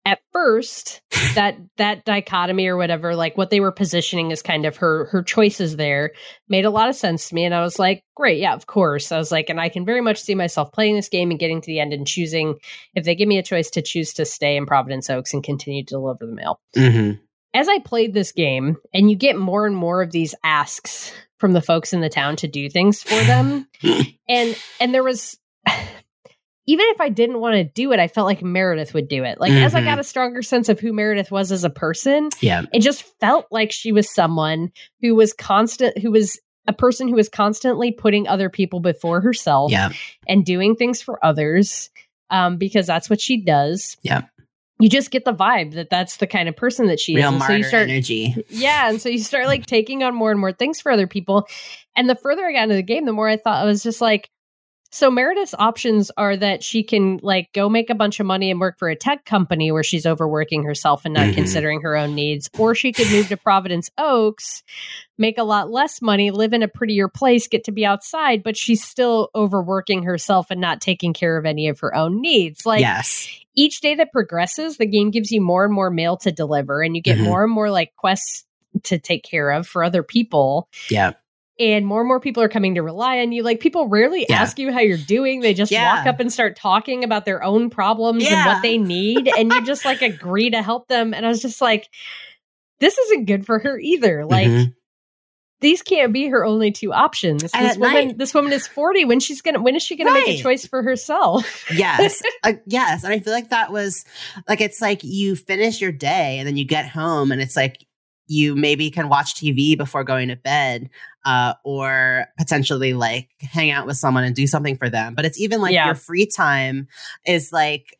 At first, that that dichotomy or whatever, like what they were positioning as kind of her her choices there, made a lot of sense to me. And I was like, great, yeah, of course. I was like, and I can very much see myself playing this game and getting to the end and choosing if they give me a choice to choose to stay in Providence Oaks and continue to deliver the mail. Mhm. As I played this game, and you get more and more of these asks from the folks in the town to do things for them, and and there was even if I didn't want to do it, I felt like Meredith would do it. Like as I Mhm. got a stronger sense of who Meredith was as a person, Yeah. it just felt like she was someone who was constant who was a person who was constantly putting other people before herself Yeah. and doing things for others um, because that's what she does Yeah. you just get the vibe that that's the kind of person that she Real is and so you start energy. yeah and so you start like taking on more and more things for other people and the further i got into the game the more i thought i was just like so meredith's options are that she can like go make a bunch of money and work for a tech company where she's overworking herself and not Mhm. considering her own needs or she could move to providence oaks make a lot less money live in a prettier place get to be outside but she's still overworking herself and not taking care of any of her own needs like yes. each day that progresses, the game gives you more and more mail to deliver, and you get Mhm. more and more like quests to take care of for other people. Yeah. And more and more people are coming to rely on you. Like people rarely Yeah. ask you how you're doing. They just Yeah. walk up and start talking about their own problems and what they need. and you just like agree to help them. And I was just like, this isn't good for her either. Like Mhm. these can't be her only two options. This And at woman, night- this woman is forty. When she's gonna, when is she gonna make a choice for herself? yes uh, yes and i feel like that was like it's like you finish your day and then you get home and it's like you maybe can watch tv before going to bed uh, or potentially like hang out with someone and do something for them but it's even like Yeah. your free time is like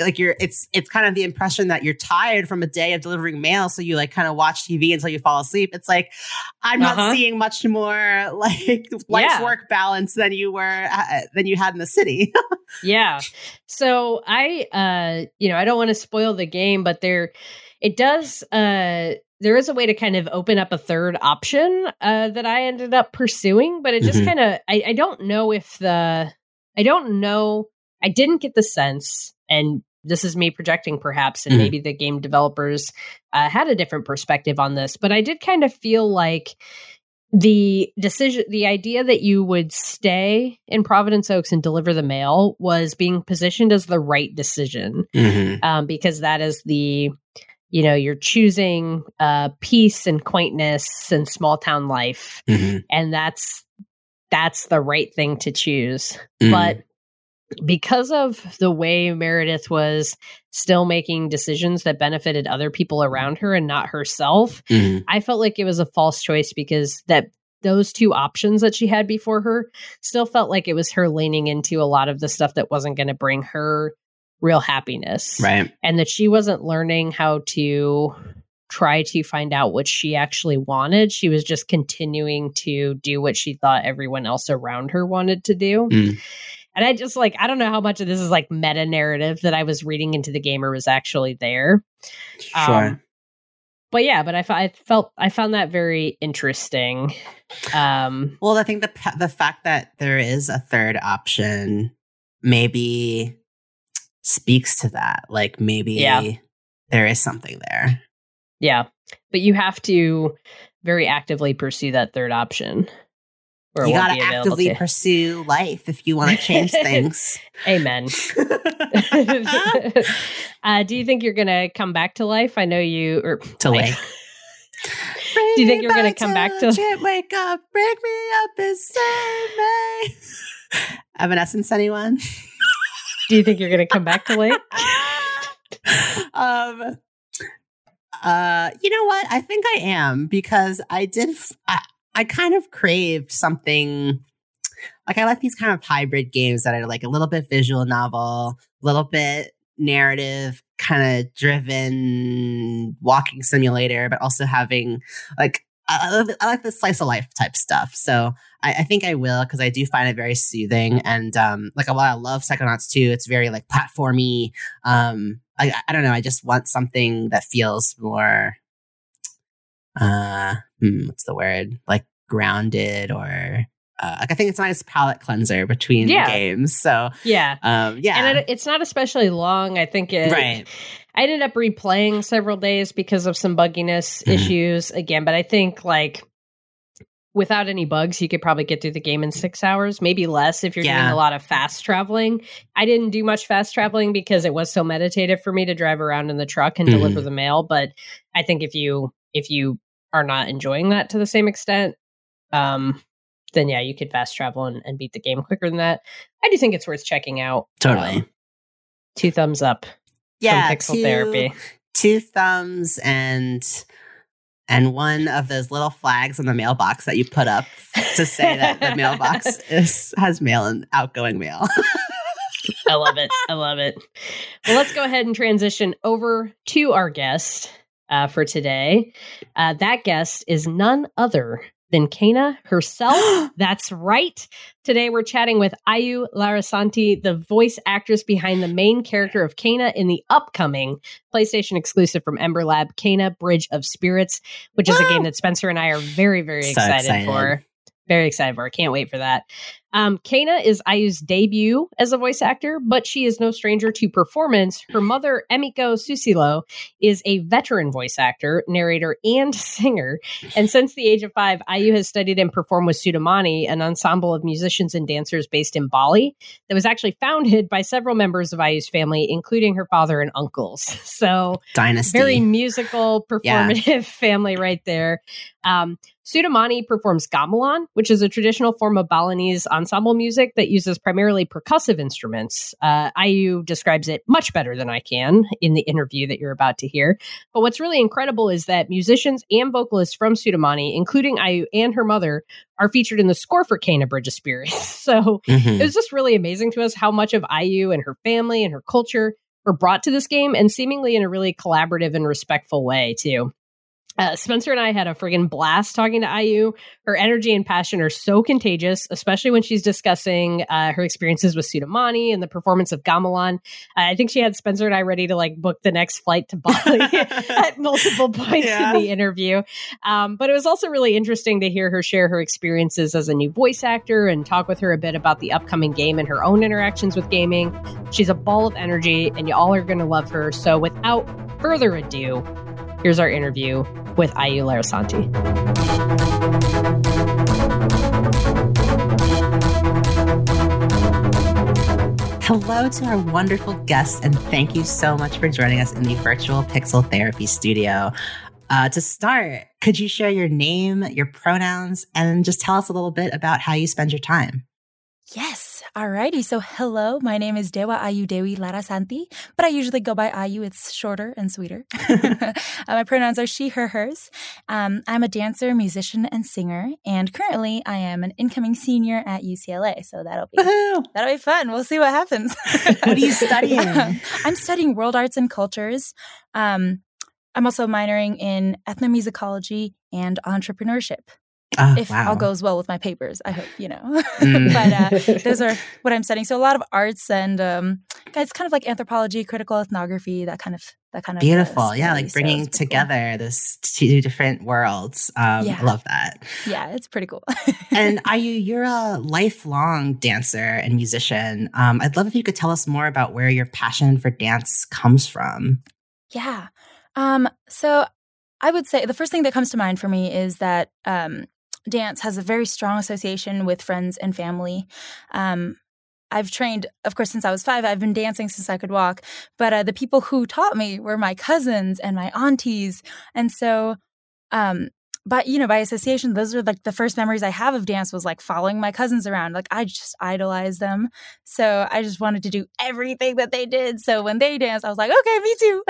like you're it's it's kind of the impression that you're tired from a day of delivering mail so you like kind of watch tv until you fall asleep it's like i'm not Uh-huh. seeing much more like life Yeah. work balance than you were uh, than you had in the city yeah. So I, uh, you know, I don't want to spoil the game, but there, it does. Uh, there is a way to kind of open up a third option uh, that I ended up pursuing, but it just Mhm. kind of, I, I don't know if the, I don't know, I didn't get the sense, and this is me projecting perhaps, and Mhm. maybe the game developers uh, had a different perspective on this, but I did kind of feel like the decision the idea that you would stay in providence oaks and deliver the mail was being positioned as the right decision Mm-hmm. um, because that is the you know you're choosing uh, peace and quaintness and small town life Mm-hmm. and that's that's the right thing to choose Mm-hmm. but because of the way Meredith was still making decisions that benefited other people around her and not herself, Mhm. I felt like it was a false choice because that those two options that she had before her still felt like it was her leaning into a lot of the stuff that wasn't going to bring her real happiness. right. And that she wasn't learning how to try to find out what she actually wanted. She was just continuing to do what she thought everyone else around her wanted to do. Mm. And I just like, I don't know how much of this is like meta narrative that I was reading into the game or was actually there. Sure. Um, but yeah, but I, f- I felt I found that very interesting. Um, well, I think the the fact that there is a third option maybe speaks to that. Like maybe Yeah. there is something there. yeah, but you have to very actively pursue that third option. or you got to actively pursue life if you want to change things. Amen. uh, do you think you're gonna come back to life? I know you or to life. life. Do you think you're gonna come back to- Can't wake up, break me up and save me? Evanescence, anyone? Do you think you're gonna come back to life? um uh you know what i think i am because i did I, I kind of craved something like i like these kind of hybrid games that are like a little bit visual novel a little bit narrative kind of driven walking simulator but also having like I I like the slice of life type stuff so I, I think I will because I do find it very soothing and um like while I love Psychonauts 2, it's very like platformy. Um I I don't know, I just want something that feels more uh hmm, what's the word? Like grounded or uh, like I think it's a nice palate cleanser between Yeah. games. So Yeah. um yeah. And it, it's not especially long. I think it, right. I ended up replaying several days because of some bugginess Mhm. issues again, but I think like without any bugs, you could probably get through the game in six hours, maybe less if you're doing a lot of fast traveling. I didn't do much fast traveling because it was so meditative for me to drive around in the truck and Mhm. deliver the mail. But I think if you if you are not enjoying that to the same extent, um, then yeah, you could fast travel and, and beat the game quicker than that. I do think it's worth checking out. Totally. Um, two thumbs up Yeah. Pixel two- Therapy. Two thumbs and and one of those little flags on the mailbox that you put up to say that the mailbox is has mail and outgoing mail. I love it. I love it. Well, let's go ahead and transition over to our guest uh, for today. Uh, that guest is none other than Kena herself. That's right. Today we're chatting with Ayu Larasanti, the voice actress behind the main character of Kena in the upcoming PlayStation exclusive from Ember Lab, Kena Bridge of Spirits, which is a game that Spencer and I are very, very So excited, excited. for. Very excited for. Can't wait for that. Um, Kena is Ayu's debut as a voice actor, but she is no stranger to performance. Her mother, Emiko Susilo, is a veteran voice actor, narrator, and singer. And since the age of five, Ayu has studied and performed with Sudamani, an ensemble of musicians and dancers based in Bali that was actually founded by several members of Ayu's family, including her father and uncles. So, Dynasty. very musical, performative yeah. family right there. Um, Sudamani performs gamelan, which is a traditional form of Balinese ensemble music that uses primarily percussive instruments. Uh, Ayu describes it much better than I can in the interview that you're about to hear. But what's really incredible is that musicians and vocalists from Sudamani, including Ayu and her mother, are featured in the score for Kena Bridge of Spirits. so mm-hmm. it was just really amazing to us how much of Ayu and her family and her culture were brought to this game and seemingly in a really collaborative and respectful way, too. Uh, Spencer and I had a friggin' blast talking to Ayu. Her energy and passion are so contagious, especially when she's discussing uh, her experiences with Sudamani and the performance of Gamelan. Uh, I think she had Spencer and I ready to like book the next flight to Bali at multiple points yeah. in the interview. Um, but it was also really interesting to hear her share her experiences as a new voice actor and talk with her a bit about the upcoming game and her own interactions with gaming. She's a ball of energy, and you all are going to love her. So without further ado, here's our interview with Ayu Larasanti. Hello to our wonderful guests, and thank you so much for joining us in the virtual Pixel Therapy Studio. Uh, to start, could you share your name, your pronouns, and just tell us a little bit about how you spend your time? Yes. Alrighty. So, hello. My name is Dewa Ayu Dewi Larasanti, but I usually go by Ayu. It's shorter and sweeter. my pronouns are she, her, hers. Um, I'm a dancer, musician, and singer, and currently I am an incoming senior at UCLA. So that'll be Woo-hoo! that'll be fun. We'll see what happens. what are you studying? I'm studying world arts and cultures. Um, I'm also minoring in ethnomusicology and entrepreneurship. Oh, if wow. all goes well with my papers, I hope you know. Mm. but uh, those are what I'm studying. So a lot of arts and um, it's kind of like anthropology, critical ethnography, that kind of that kind of beautiful. Uh, yeah, like bringing so together cool. this two different worlds. Um, yeah. I love that. Yeah, it's pretty cool. and are you? You're a lifelong dancer and musician. Um, I'd love if you could tell us more about where your passion for dance comes from. Yeah. Um, so I would say the first thing that comes to mind for me is that um, dance has a very strong association with friends and family. Um, I've trained, of course, since I was five. I've been dancing since I could walk. But uh, the people who taught me were my cousins and my aunties. And so um, but you know by association those are like the first memories i have of dance was like following my cousins around like i just idolized them so i just wanted to do everything that they did so when they danced i was like okay me too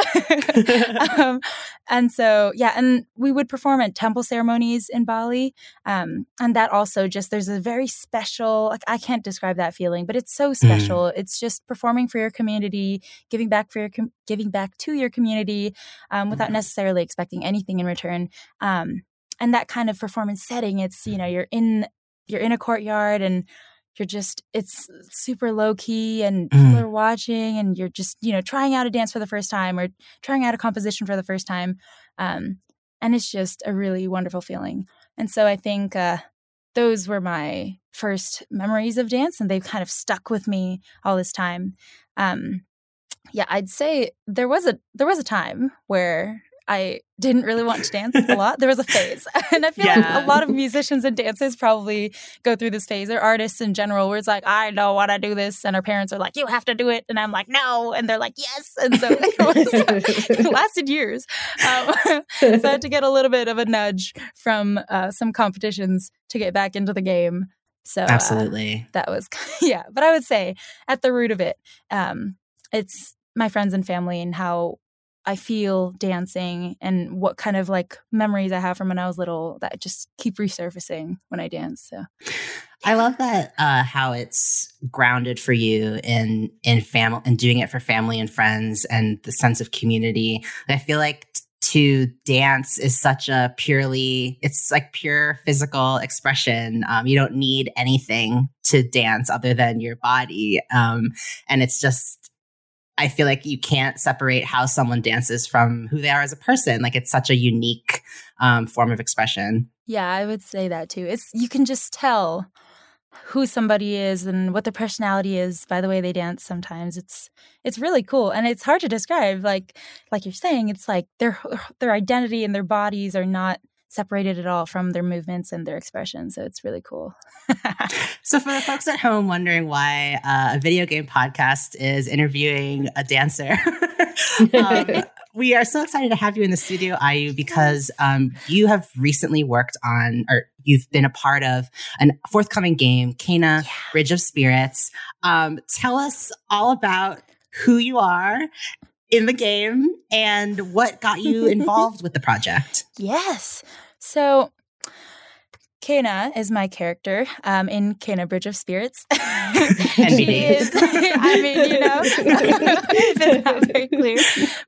um, and so yeah and we would perform at temple ceremonies in bali um, and that also just there's a very special like i can't describe that feeling but it's so mm. special mm. it's just performing for your community giving back for your com- giving back to your community um, without mm. necessarily expecting anything in return um, and that kind of performance setting it's you know you're in you're in a courtyard and you're just it's super low key and people mm. are watching and you're just you know trying out a dance for the first time or trying out a composition for the first time um, and it's just a really wonderful feeling and so i think uh, those were my first memories of dance and they've kind of stuck with me all this time um, yeah i'd say there was a there was a time where I didn't really want to dance a lot. There was a phase. And I feel yeah. like a lot of musicians and dancers probably go through this phase, or artists in general, where it's like, I don't want to do this. And our parents are like, you have to do it. And I'm like, no. And they're like, yes. And so it, was, it lasted years. Um, so I had to get a little bit of a nudge from uh, some competitions to get back into the game. So uh, absolutely, uh, that was yeah. But I would say at the root of it, um, it's my friends and family and how I feel dancing and what kind of like memories I have from when I was little that just keep resurfacing when I dance. So I love that uh, how it's grounded for you in in family and doing it for family and friends and the sense of community. I feel like to dance is such a purely it's like pure physical expression um, you don't need anything to dance other than your body um, and it's just I feel like you can't separate how someone dances from who they are as a person. Like it's such a unique um, form of expression. Yeah, I would say that too. It's you can just tell who somebody is and what their personality is by the way they dance sometimes it's it's really cool and it's hard to describe like like you're saying it's like their their identity and their bodies are not separated at all from their movements and their expression so it's really cool so for the folks at home wondering why uh, a video game podcast is interviewing a dancer um, we are so excited to have you in the studio, Ayu, because um, you have recently worked on, or you've been a part of, a forthcoming game, Kena yeah. Bridge of Spirits. Um, tell us all about who you are in the game and what got you involved with the project. Yes. So Kena is my character um, in Kena Bridge of Spirits. she is, I mean, you know, it's not very clear.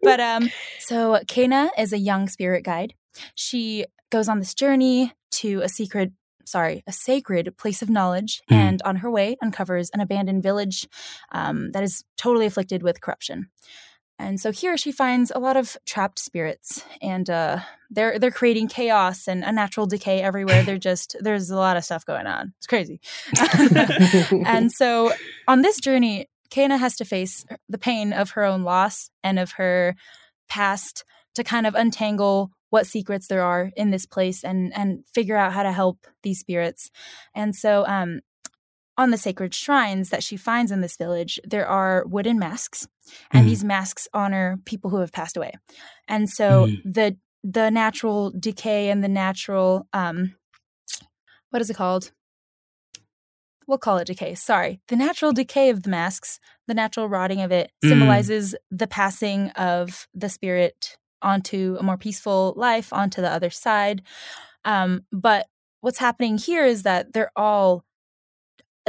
But um, so Kena is a young spirit guide. She goes on this journey to a secret sorry, a sacred place of knowledge, mm. and on her way uncovers an abandoned village um, that is totally afflicted with corruption. And so here she finds a lot of trapped spirits, and uh, they're they're creating chaos and unnatural decay everywhere. They're just there's a lot of stuff going on. It's crazy. and so on this journey, Kena has to face the pain of her own loss and of her past to kind of untangle what secrets there are in this place and and figure out how to help these spirits. And so um, on the sacred shrines that she finds in this village, there are wooden masks, and mm. these masks honor people who have passed away. And so mm. the the natural decay and the natural um what is it called? We'll call it decay. Sorry. The natural decay of the masks, the natural rotting of it, mm. symbolizes the passing of the spirit onto a more peaceful life, onto the other side. Um, but what's happening here is that they're all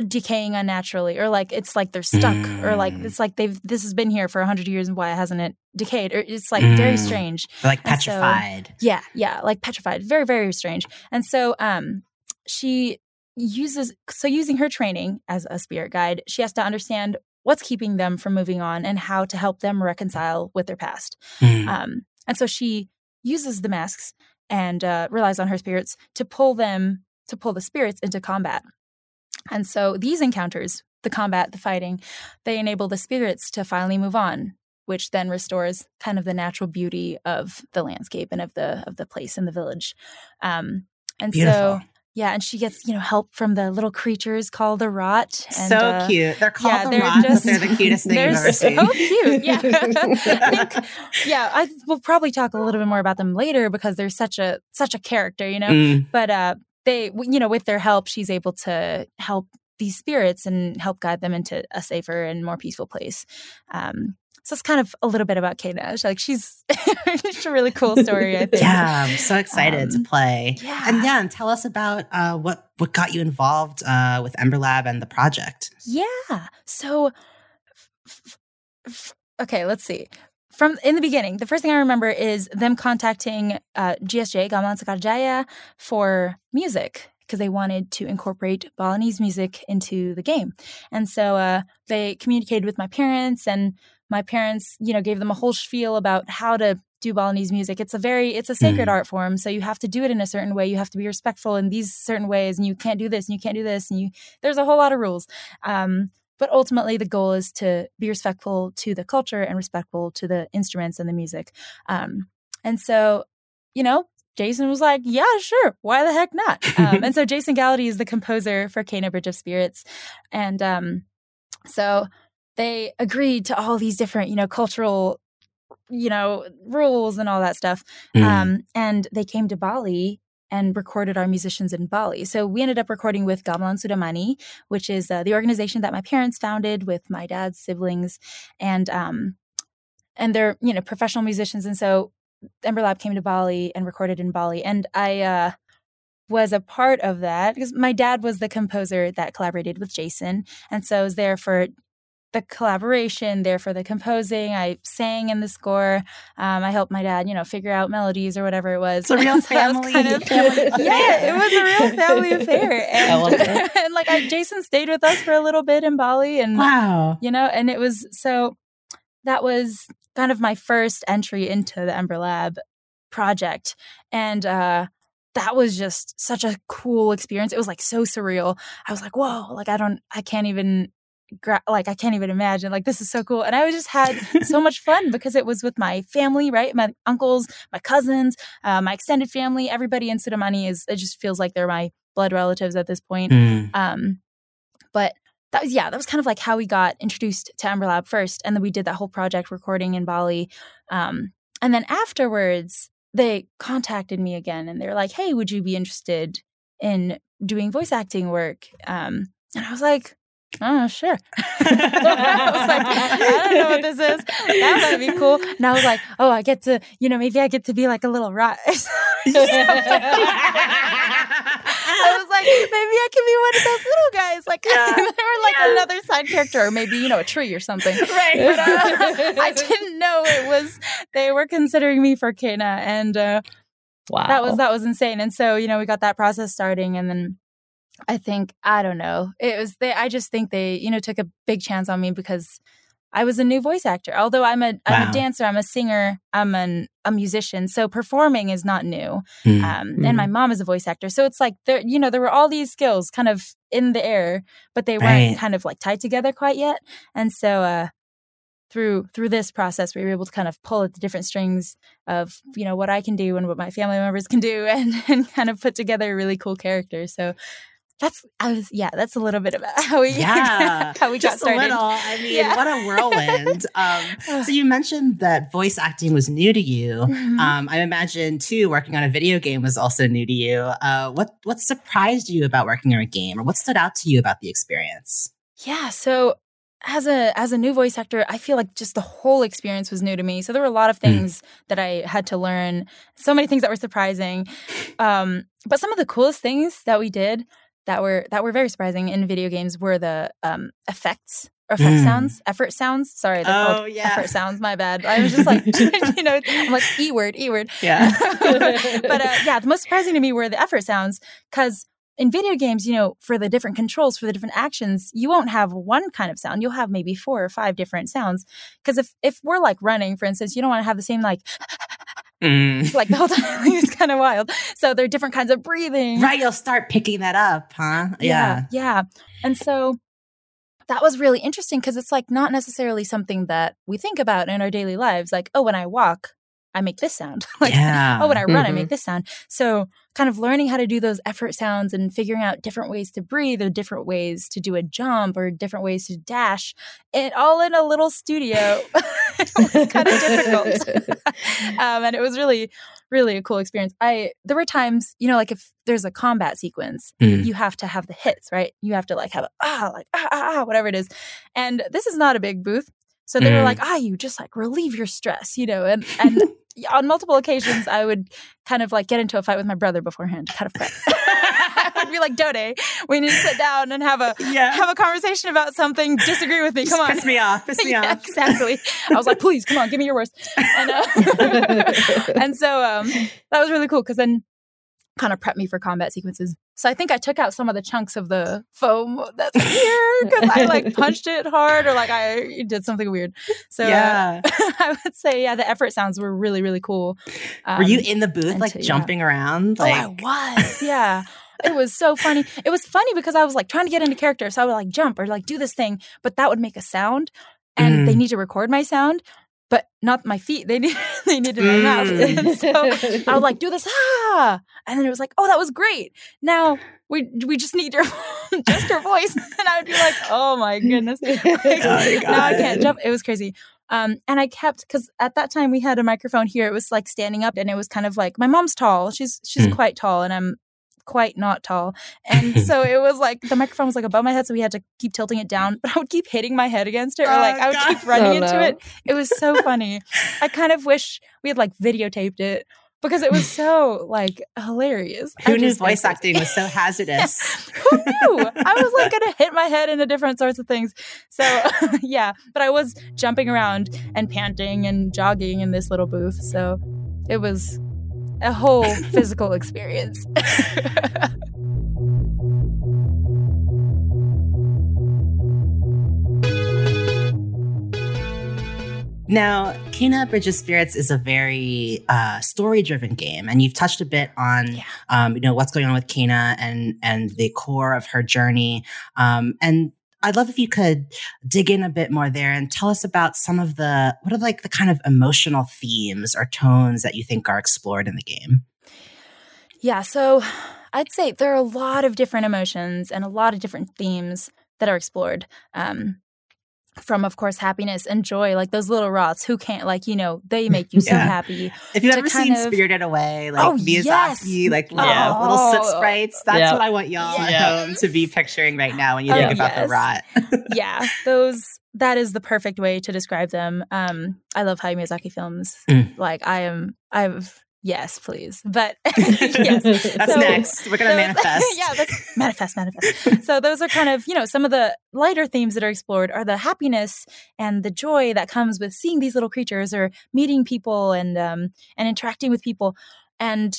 decaying unnaturally or like it's like they're stuck mm. or like mm. it's like they've this has been here for 100 years and why hasn't it decayed or it's like mm. very strange like petrified so, yeah yeah like petrified very very strange and so um she uses so using her training as a spirit guide she has to understand what's keeping them from moving on and how to help them reconcile with their past mm. um and so she uses the masks and uh, relies on her spirits to pull them to pull the spirits into combat and so these encounters, the combat, the fighting, they enable the spirits to finally move on, which then restores kind of the natural beauty of the landscape and of the of the place and the village. Um, and Beautiful. so yeah, and she gets you know help from the little creatures called the rot. And, so uh, cute. They're called yeah, the they're rot. Just, they're the cutest thing they're so seen. cute. Yeah, I think, yeah. I will probably talk a little bit more about them later because they're such a such a character, you know. Mm. But uh, they, you know, with their help, she's able to help these spirits and help guide them into a safer and more peaceful place. Um, so it's kind of a little bit about Kena. Like she's it's a really cool story. I think. Yeah, I'm so excited um, to play. Yeah. And yeah, and tell us about uh, what what got you involved uh, with Ember Lab and the project. Yeah. So, f- f- okay, let's see from in the beginning, the first thing I remember is them contacting uh, GSJ, Gamelan Sekar Jaya, for music because they wanted to incorporate Balinese music into the game. And so uh, they communicated with my parents, and my parents, you know, gave them a whole spiel about how to do Balinese music. It's a very it's a sacred mm. art form, so you have to do it in a certain way. You have to be respectful in these certain ways, and you can't do this, and you can't do this, and you there's a whole lot of rules. Um, but ultimately, the goal is to be respectful to the culture and respectful to the instruments and the music. Um, and so, you know, Jason was like, yeah, sure. Why the heck not? Um, and so Jason Gallaty is the composer for Kena Bridge of Spirits. And um, so they agreed to all these different, you know, cultural, you know, rules and all that stuff. Mm. Um, and they came to Bali and recorded our musicians in Bali. So we ended up recording with Gamelan Sudamani, which is uh, the organization that my parents founded with my dad's siblings, and um, and they're you know professional musicians. And so Ember Lab came to Bali and recorded in Bali, and I uh, was a part of that because my dad was the composer that collaborated with Jason, and so I was there for the collaboration there for the composing. I sang in the score. Um, I helped my dad, you know, figure out melodies or whatever it was. It's a real family. Kind of, family yeah, it was a real family affair. And, and like I, Jason stayed with us for a little bit in Bali, and wow, you know, and it was so that was kind of my first entry into the Ember Lab project, and uh, that was just such a cool experience. It was like so surreal. I was like, whoa, like I don't, I can't even, gra- like I can't even imagine. Like this is so cool, and I just had so much fun because it was with my family, right? My uncles, my cousins, uh, my extended family. Everybody in Sudamani is. It just feels like they're my blood relatives at this point. Mm. Um, but that was yeah, that was kind of like how we got introduced to Ember Lab first, and then we did that whole project recording in Bali. Um, and then afterwards, they contacted me again, and they were like, "Hey, would you be interested in doing voice acting work?" Um, and I was like, "Oh, sure." I was like, "I don't know what this is. That might be cool." And I was like, "Oh, I get to, you know, maybe I get to be like a little rat." I was like, maybe I can be one of those little guys, like Yeah. or like Yeah. another side character, or maybe you know a tree or something. right. But uh, I didn't know it was they were considering me for Kena, and uh, wow. that was that was insane. And so you know we got that process starting, and then I think I don't know it was they. I just think they you know took a big chance on me because. I was a new voice actor. Although I'm a I'm a dancer, I'm a singer, I'm an, a musician. So performing is not new Mm. um, and my mom is a voice actor so it's like there you know there were all these skills kind of in the air but they weren't kind of like tied together quite yet and so uh through through this process we were able to kind of pull at the different strings of you know what i can do and what my family members can do and and kind of put together a really cool character so that's i was yeah that's a little bit about how we Yeah, how we got Just a started little. I mean, Yeah. what a whirlwind. um, so you mentioned that voice acting was new to you. Mhm. Um, I imagine too, working on a video game was also new to you. Uh, what what surprised you about working on a game, or what stood out to you about the experience? Yeah, so as a as a new voice actor, I feel like just the whole experience was new to me. So there were a lot of Mm. things that I had to learn, so many things that were surprising. Um, but some of the coolest things that we did that were that were very surprising in video games were the um, effects or effect Mm. sounds, effort sounds. Sorry, they're Oh, called yeah. effort sounds. My bad. I was just like, you know, I'm like e word, e word. Yeah. but uh, yeah, the most surprising to me were the effort sounds because in video games, you know, for the different controls, for the different actions, you won't have one kind of sound. You'll have maybe four or five different sounds. Because if if we're like running, for instance, you don't want to have the same like Mm. like the whole time. it's kind of wild. So there are different kinds of breathing. Right, you'll start picking that up, huh? Yeah. Yeah. And so that was really interesting because it's like not necessarily something that we think about in our daily lives. Like, oh, when I walk, I make this sound. like, yeah. oh, when I run, I Mhm. make this sound. So, kind of learning how to do those effort sounds and figuring out different ways to breathe or different ways to do a jump or different ways to dash, it all in a little studio. it was kind of difficult. um, and it was really, really a cool experience. I there were times, you know, like if there's a combat sequence, Mm. you have to have the hits, right? You have to like have a ah, like ah, ah, ah, whatever it is. And this is not a big booth. So they were Mm. like, ah, you just like relieve your stress, you know, and and on multiple occasions I would kind of like get into a fight with my brother beforehand, kind of prep. I would be like, Dode, we need to sit down and have a yeah. have a conversation about something. Disagree with me. Just Come on. Piss me off. Piss me Yeah, off. exactly. I was like, please, come on, give me your worst. And, uh, and so um, that was really cool because then kind of prep me for combat sequences. So I think I took out some of the chunks of the foam that's here because I like punched it hard or like I did something weird. So uh, yeah. I would say, yeah, the effort sounds were really, really cool. Were you Um, in the booth, like yeah. jumping around? Oh, I was. Yeah. It was so funny. It was funny because I was like trying to get into character. So I would like jump or like do this thing, but that would make a sound. And Mm. they need to record my sound, but not my feet. They need they needed my mouth. Mm. And so I would like do this, ah. And then it was like, oh, that was great. Now we we just need your just your voice. And I would be like, oh my goodness. Like, my now I can't jump. It was crazy. Um, and I kept because at that time we had a microphone here. It was like standing up, and it was kind of like my mom's tall. She's she's Hmm. quite tall, and I'm quite not tall. And so it was like the microphone was like above my head, so we had to keep tilting it down. But I would keep hitting my head against it, or like Oh, I would God. keep running Oh, into no. it. It was so funny. I kind of wish we had like videotaped it because it was so like hilarious. I who knew voice it acting was so hazardous? who knew? I was like gonna hit my head into different sorts of things. So yeah, but I was jumping around and panting and jogging in this little booth. So it was a whole physical experience. Now, Kena Bridge of Spirits is a very uh, story-driven game, and you've touched a bit on, Yeah. um, you know, what's going on with Kena and and the core of her journey. Um, and I'd love if you could dig in a bit more there and tell us about some of the what are like the kind of emotional themes or tones that you think are explored in the game. Yeah, so I'd say there are a lot of different emotions and a lot of different themes that are explored. Um, from, of course, happiness and joy, like those little rots who can't, like, you know, they make you so Yeah. happy. If you've ever kind seen of- Spirited Away, like Oh, Miyazaki, yes. like little, Yeah. little soot Oh. sprites, that's Yeah. what I want y'all at home to be picturing right now when you Oh, think about yes. the rot. yeah, those, that is the perfect way to describe them. Um, I love Hayao Miyazaki films. Mm. Like, I am, I've, yes, please. But, yes. That's So- next. We're gonna manifest. yeah, that's manifest, manifest. so those are kind of, you know, some of the lighter themes that are explored are the happiness and the joy that comes with seeing these little creatures or meeting people and um and interacting with people. And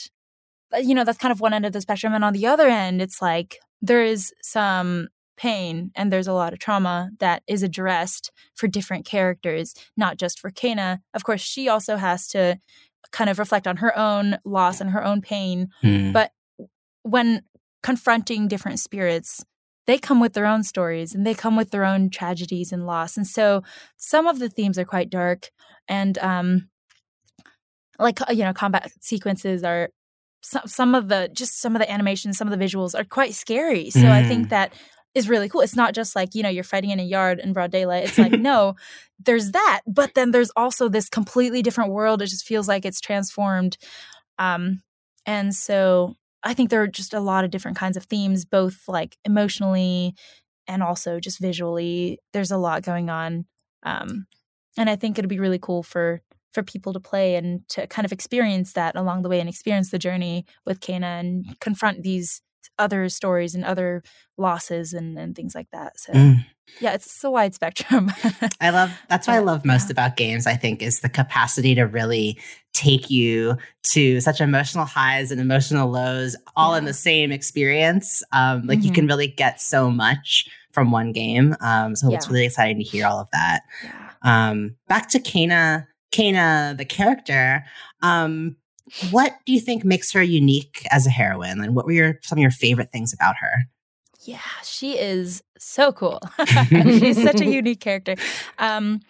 uh, you know, that's kind of one end of the spectrum. And on the other end, it's like there is some pain and there's a lot of trauma that is addressed for different characters, not just for Kena. Of course, she also has to kind of reflect on her own loss and her own pain Hmm. but when confronting different spirits they come with their own stories and they come with their own tragedies and loss and so some of the themes are quite dark and um like uh, you know combat sequences are some, some of the just some of the animations some of the visuals are quite scary so i think Mm. that is really cool it's not just like you know you're fighting in a yard in broad daylight it's like no there's that but then there's also this completely different world it just feels like it's transformed um and so I think there are just a lot of different kinds of themes, both like emotionally and also just visually. There's a lot going on. Um, and I think it'd be really cool for for people to play and to kind of experience that along the way and experience the journey with Kena and confront these other stories and other losses and, and things like that. So Mm. yeah, it's, it's a wide spectrum. I love that's what I love most yeah. about games, I think, is the capacity to really take you to such emotional highs and emotional lows all in the same experience. Um, like you Mhm. can really get so much from one game. Um, so it's really exciting to hear all of that. yeah. Um, back to Kena, Kena, the character. Um, what do you think makes her unique as a heroine? And what were your some of your favorite things about her? Yeah, she is so cool. She's such a unique character. Um,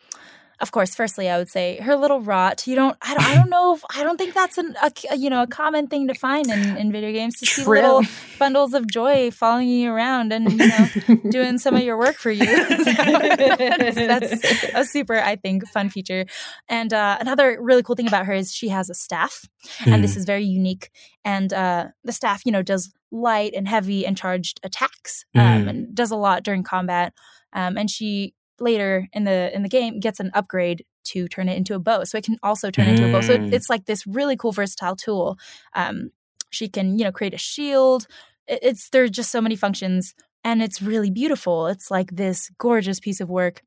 of course, firstly, I would say her little rot. You don't. I don't. I don't know. If, I don't think that's an, a you know a common thing to find in, in video games to see little bundles of joy following you around and you know doing some of your work for you. So that's, that's a super, I think, fun feature. And uh, another really cool thing about her is she has a staff, and this is very unique. And uh, the staff, you know, does light and heavy and charged attacks, um, Mm. and does a lot during combat. Um, and she later in the in the game gets an upgrade to turn it into a bow, so it can also turn into a bow. So it, Mm. it's like this really cool versatile tool. Um, she can, you know, create a shield. It, it's there's just so many functions, and it's really beautiful. It's like this gorgeous piece of work.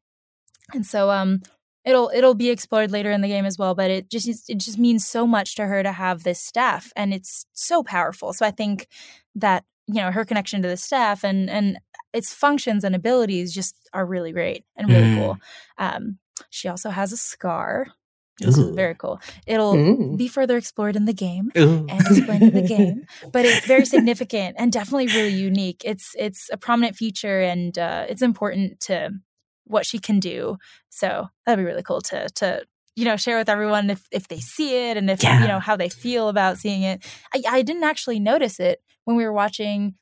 And so, um, it'll it'll be explored later in the game as well but it just it just means so much to her to have this staff and it's so powerful so i think that you know her connection to the staff and and its functions and abilities just are really great and really Mm. cool um she also has a scar very cool it'll Mm. be further explored in the game Ooh. and explained in the game but it's very significant and definitely really unique it's it's a prominent feature and uh, it's important to what she can do so that'd be really cool to to you know share with everyone if if they see it and if Yeah. you know how they feel about seeing it I, I didn't actually notice it when we were watching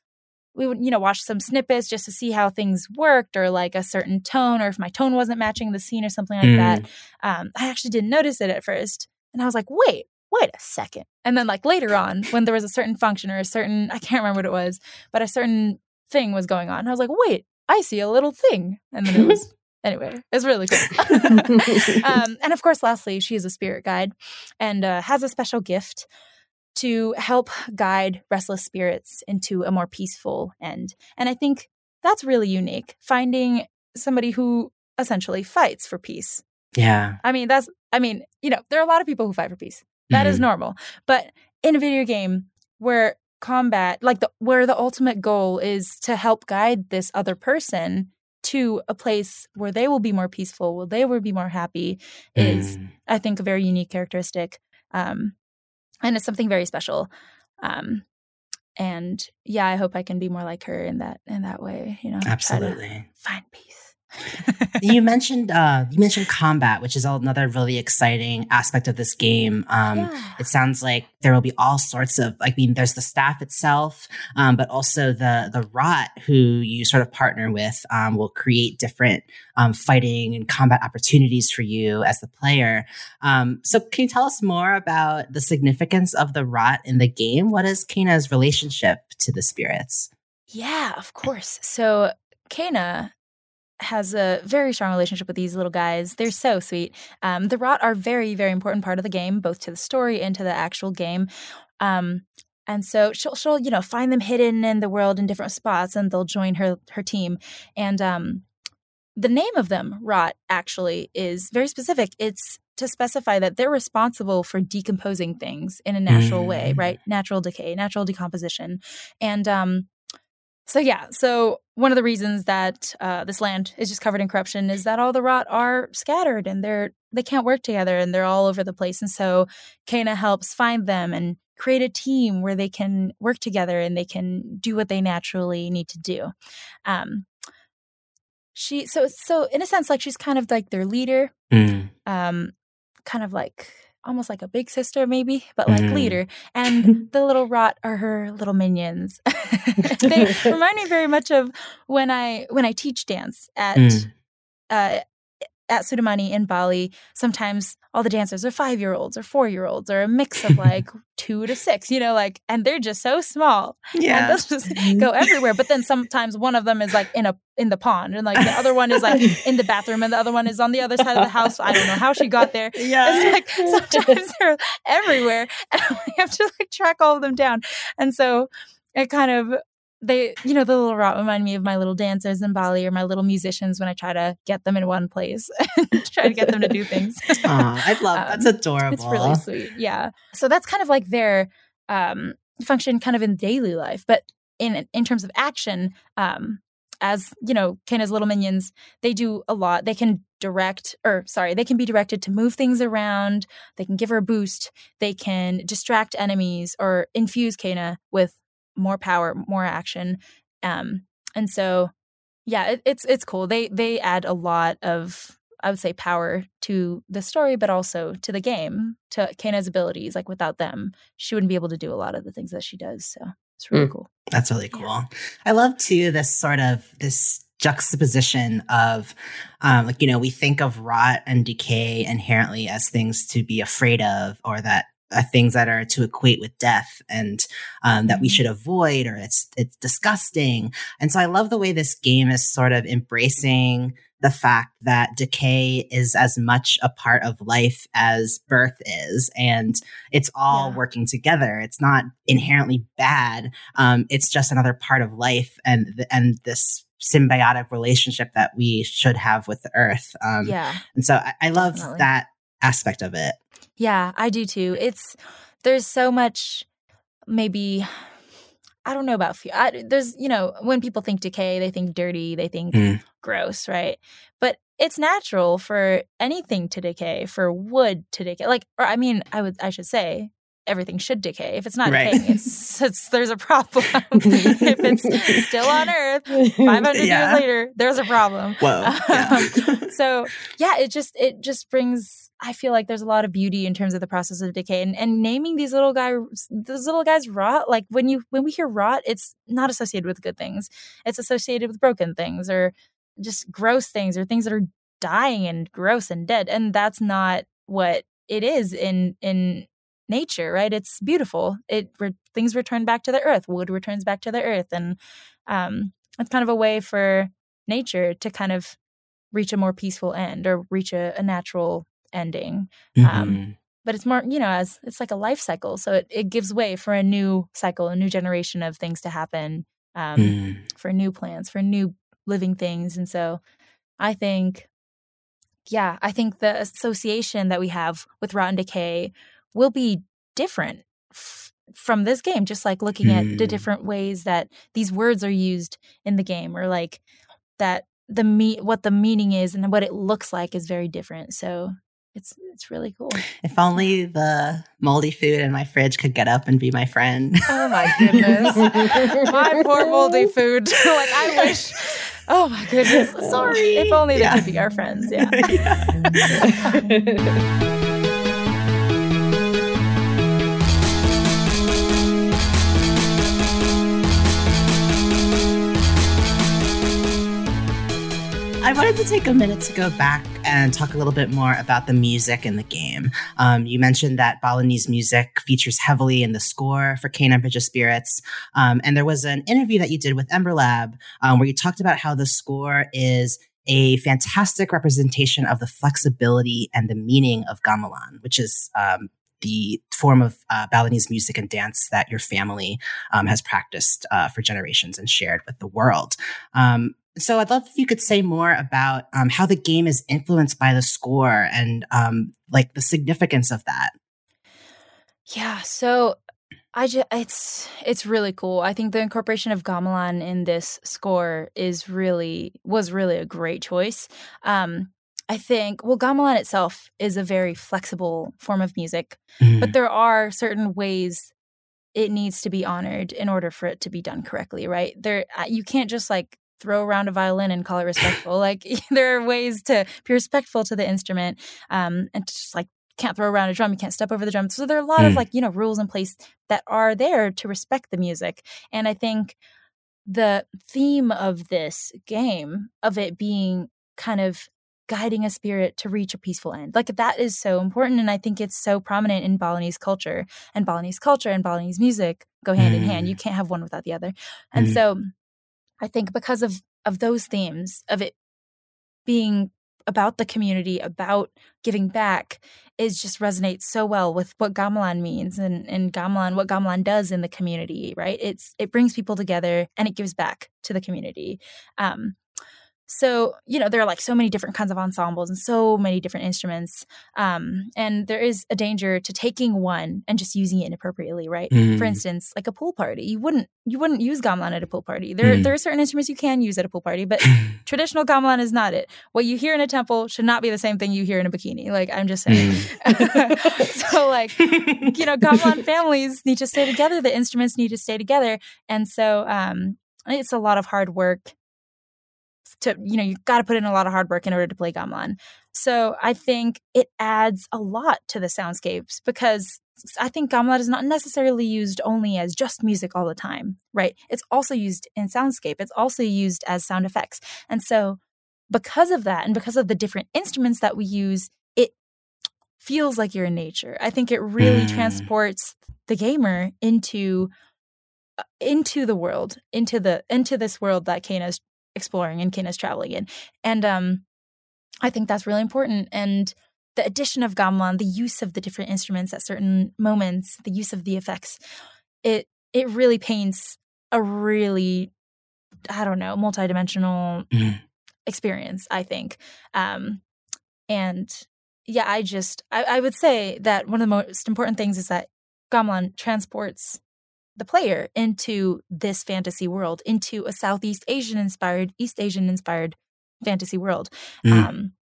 we would you know watch some snippets just to see how things worked or like a certain tone or if my tone wasn't matching the scene or something like Mm. that um, i actually didn't notice it at first and i was like wait wait a second. And then like later on when there was a certain function or a certain i can't remember what it was but a certain thing was going on i was like wait i see a little thing. And then it was anyway it's really cool. Um, and of course lastly she is a spirit guide and uh, has a special gift to help guide restless spirits into a more peaceful end and i think that's really unique finding somebody who essentially fights for peace yeah. I mean, that's, I mean, you know, there are a lot of people who fight for peace. That is Mhm. normal. But in a video game where combat, like the, where the ultimate goal is to help guide this other person to a place where they will be more peaceful, where they will be more happy, is Mm. I think a very unique characteristic, um, and it's something very special. Um, and yeah, I hope I can be more like her in that in that way. You know, Absolutely. find peace. You mentioned uh, you mentioned combat, which is another really exciting aspect of this game. Um, Yeah. It sounds like there will be all sorts of. I mean, there's the staff itself, um, but also the the rot who you sort of partner with um, will create different um, fighting and combat opportunities for you as the player. Um, so, can you tell us more about the significance of the rot in the game? What is Kena's relationship to the spirits? Yeah, of course. So Kena has a very strong relationship with these little guys. They're so sweet. Um, the rot are very, very important part of the game, both to the story and to the actual game. Um, and so she'll, she'll, you know, find them hidden in the world in different spots, and they'll join her her team. And um, the name of them, rot, actually is very specific. It's to specify that they're responsible for decomposing things in a natural way, Mm. right? Natural decay, natural decomposition, and um, so yeah, so one of the reasons that uh, this land is just covered in corruption is that all the rot are scattered and they're they can't work together and they're all over the place. And so Kena helps find them and create a team where they can work together and they can do what they naturally need to do. Um, she so so in a sense like she's kind of like their leader, Mm. um, kind of like almost like a big sister maybe, but like Mhm. leader. And the little rot are her little minions. they remind me very much of when I when I teach dance at Mm. uh, at Çudamani in Bali. Sometimes all the dancers are five year olds or four year olds or a mix of like two to six, you know, like and they're just so small Yeah. they'll just go everywhere. But then sometimes one of them is like in a in the pond and like the other one is like in the bathroom and the other one is on the other side of the house. I don't know how she got there. Yeah. It's like sometimes they're everywhere and we have to like track all of them down. And so it kind of they you know the little rot remind me of my little dancers in Bali or my little musicians when I try to get them in one place and try to get them to do things. Aw, I love that's Um, adorable. It's really sweet. Yeah. So that's kind of like their um, function kind of in daily life. But in in terms of action, um, as you know, Kena's little minions, they do a lot. They can direct or sorry, they can be directed to move things around. They can give her a boost. They can distract enemies or infuse Kena with more power, more action. Um, and so yeah, it, it's it's cool. They they add a lot of I would say power to the story, but also to the game, to Kena's abilities. Like without them, she wouldn't be able to do a lot of the things that she does. So it's really Mm. cool. That's really cool. I love too this sort of this juxtaposition of um like you know we think of rot and decay inherently as things to be afraid of or that uh, things that are to equate with death and um, that we Mhm. should avoid or it's it's disgusting and so i love the way this game is sort of embracing the fact that decay is as much a part of life as birth is and it's all Yeah. working together it's not inherently bad um, it's just another part of life and and this symbiotic relationship that we should have with the earth um, yeah. and so I, I love Definitely. that aspect of it Yeah, I do too. It's there's so much maybe I don't know about fear. I, there's you know when people think decay, they think dirty, they think Mm. gross, right? But it's natural for anything to decay, for wood to decay. Like, or I mean, I would I should say everything should decay. If it's not Right. decaying, it's, it's there's a problem. if it's still on Earth, 500 Yeah. years later, there's a problem. whoa yeah. Um, so yeah it just it just brings i feel like there's a lot of beauty in terms of the process of decay and, and naming these little guys those little guys rot like when you when we hear rot it's not associated with good things it's associated with broken things or just gross things or things that are dying and gross and dead and that's not what it is in in nature right? It's beautiful. It re- things return back to the earth. Wood returns back to the earth. And um it's kind of a way for nature to kind of reach a more peaceful end or reach a, a natural ending. Mhm. but it's more you know as it's like a life cycle. So it, it gives way for a new cycle a new generation of things to happen um, Mm. for new plants for new living things. And so i think yeah i think the association that we have with rotten decay will be different f- from this game just like looking at the Hmm. different ways that these words are used in the game or like that the me what the meaning is and what it looks like is very different. So it's it's really cool. If only the moldy food in my fridge could get up and be my friend. Oh my goodness. my poor moldy food. like I wish Oh my goodness. Sorry. If only yeah. they could be our friends. Yeah. yeah. Wanted to take a minute to go back and talk a little bit more about the music in the game. Um, you mentioned that Balinese music features heavily in the score for Kena Bridge of Spirits. Um, and there was an interview that you did with Ember Lab um, where you talked about how the score is a fantastic representation of the flexibility and the meaning of gamelan, which is um, the form of uh, Balinese music and dance that your family um, has practiced uh, for generations and shared with the world. Um, so I'd love if you could say more about um, how the game is influenced by the score and um, like the significance of that. Yeah, so I just it's it's really cool. I think the incorporation of gamelan in this score is really was really a great choice. Um, I think well, gamelan itself is a very flexible form of music, mm. but there are certain ways it needs to be honored in order for it to be done correctly. Right there, uh, you can't just like throw around a violin and call it respectful. like there are ways to be respectful to the instrument um, and just like can't throw around a drum, you can't step over the drum. So there are a lot mm. of like, you know, rules in place that are there to respect the music. And I think the theme of this game, of it being kind of guiding a spirit to reach a peaceful end. Like that is so important. And I think it's so prominent in Balinese culture. And Balinese culture and Balinese music go hand mm. in hand. You mm. can't have one without the other. And mm. so I think because of of those themes of it being about the community, about giving back, is just resonates so well with what gamelan means and, and gamelan, what gamelan does in the community, right? It's it brings people together and it gives back to the community. Um, so you know there are like so many different kinds of ensembles and so many different instruments um, and there is a danger to taking one and just using it inappropriately right mm. for instance like a pool party you wouldn't you wouldn't use gamelan at a pool party there, mm. there are certain instruments you can use at a pool party but traditional gamelan is not it what you hear in a temple should not be the same thing you hear in a bikini like i'm just saying mm. so like you know gamelan families need to stay together the instruments need to stay together and so um, it's a lot of hard work to you know you've got to put in a lot of hard work in order to play gamelan so i think it adds a lot to the soundscapes because i think gamelan is not necessarily used only as just music all the time right? It's also used in soundscape. It's also used as sound effects. And so because of that and because of the different instruments that we use it feels like you're in nature. I think it really mm. transports the gamer into uh, into the world into the into this world that Kena's exploring and Kena's traveling in. And um, I think that's really important. And the addition of gamelan, the use of the different instruments at certain moments, the use of the effects, it it really paints a really, I don't know, multidimensional mm. experience. I think, um, and yeah, I just I, I would say that one of the most important things is that gamelan transports the player into this fantasy world, into a Southeast Asian inspired, East Asian inspired fantasy world. Mm. Um,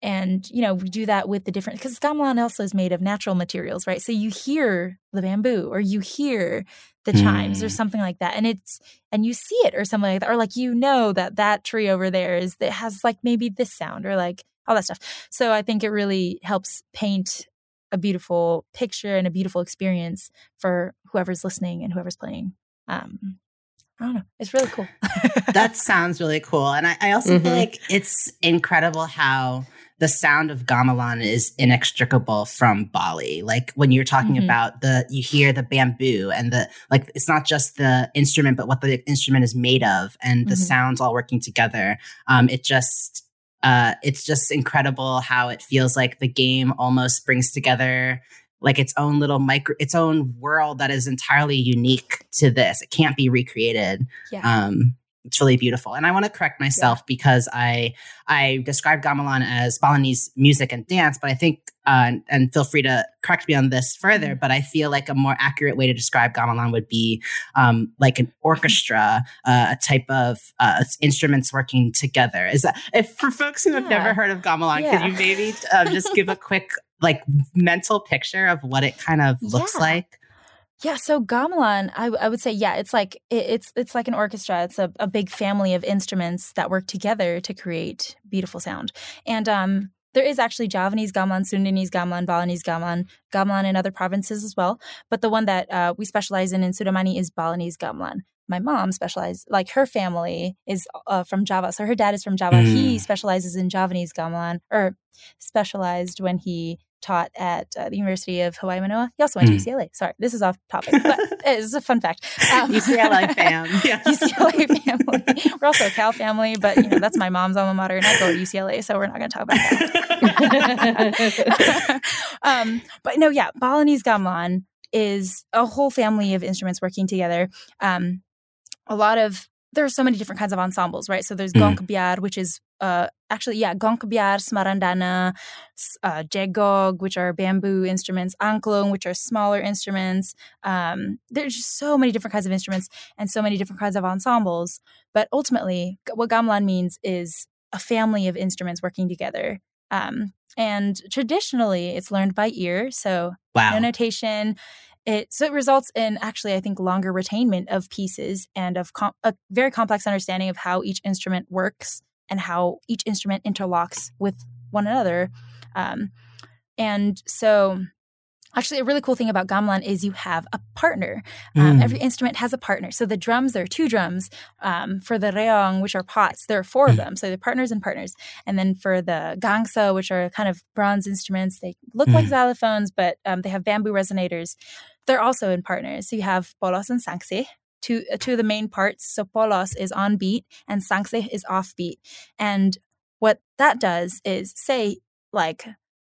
and you know we do that with the different because gamelan also is made of natural materials right so you hear the bamboo or you hear the chimes mm. or something like that and it's and you see it or something like that or like you know that that tree over there is that has like maybe this sound or like all that stuff so i think it really helps paint a beautiful picture and a beautiful experience for whoever's listening and whoever's playing. Um, I don't know. It's really cool. that sounds really cool. And I, I also mm-hmm. feel like it's incredible how the sound of gamelan is inextricable from Bali. Like when you're talking mm-hmm. about the, you hear the bamboo and the, like, it's not just the instrument, but what the instrument is made of and the mm-hmm. sounds all working together. Um, it just, uh, it's just incredible how it feels like the game almost brings together like its own little micro its own world that is entirely unique to this it can't be recreated yeah. um it's really beautiful and i want to correct myself yeah. because i i described gamelan as balinese music and dance but i think uh, and, and, feel free to correct me on this further, but I feel like a more accurate way to describe gamelan would be um, like an orchestra, uh, a type of uh, instruments working together. Is that if for folks who have yeah. never heard of gamelan, yeah. could you maybe uh, just give a quick like mental picture of what it kind of looks yeah. like? Yeah, so gamelan, I, I would say, yeah, it's like it, it's it's like an orchestra. It's a, a big family of instruments that work together to create beautiful sound. And um, there is actually Javanese gamelan, Sundanese gamelan, Balinese gamelan, gamelan in other provinces as well. But the one that uh, we specialize in in Çudamani is Balinese gamelan. My mom specialized, like her family is uh, from Java. So her dad is from Java. Mm. He specializes in Javanese gamelan, or specialized when he taught at uh, the University of Hawaii Manoa. He also went mm. to UCLA. Sorry, this is off topic, but it's a fun fact. Um, UCLA fam. Yeah. UCLA family. We're also a Cal family, but you know that's my mom's alma mater, and I go to UCLA, so we're not going to talk about that. um, but no, yeah, Balinese gamelan is a whole family of instruments working together. Um, a lot of there are so many different kinds of ensembles, right? So there's mm. gong kebyar, which is uh, actually, yeah, gong kebyar, smarandana, uh, jegog, which are bamboo instruments, angklung, which are smaller instruments. Um, there's just so many different kinds of instruments and so many different kinds of ensembles. But ultimately, what gamelan means is a family of instruments working together. Um, and traditionally, it's learned by ear, so wow. no notation. It, so it results in actually, I think, longer retainment of pieces and of com- a very complex understanding of how each instrument works and how each instrument interlocks with one another. Um, and so, actually, a really cool thing about gamelan is you have a partner. Um, mm. Every instrument has a partner. So the drums, there are two drums. Um, for the reong, which are pots, there are four of mm. them. So they're partners and partners. And then for the gangsa, which are kind of bronze instruments, they look mm. like xylophones, but um, they have bamboo resonators. They're also in partners. So you have polos and sangsih, two uh, two of the main parts. So polos is on beat and sangsih is off beat. And what that does is say like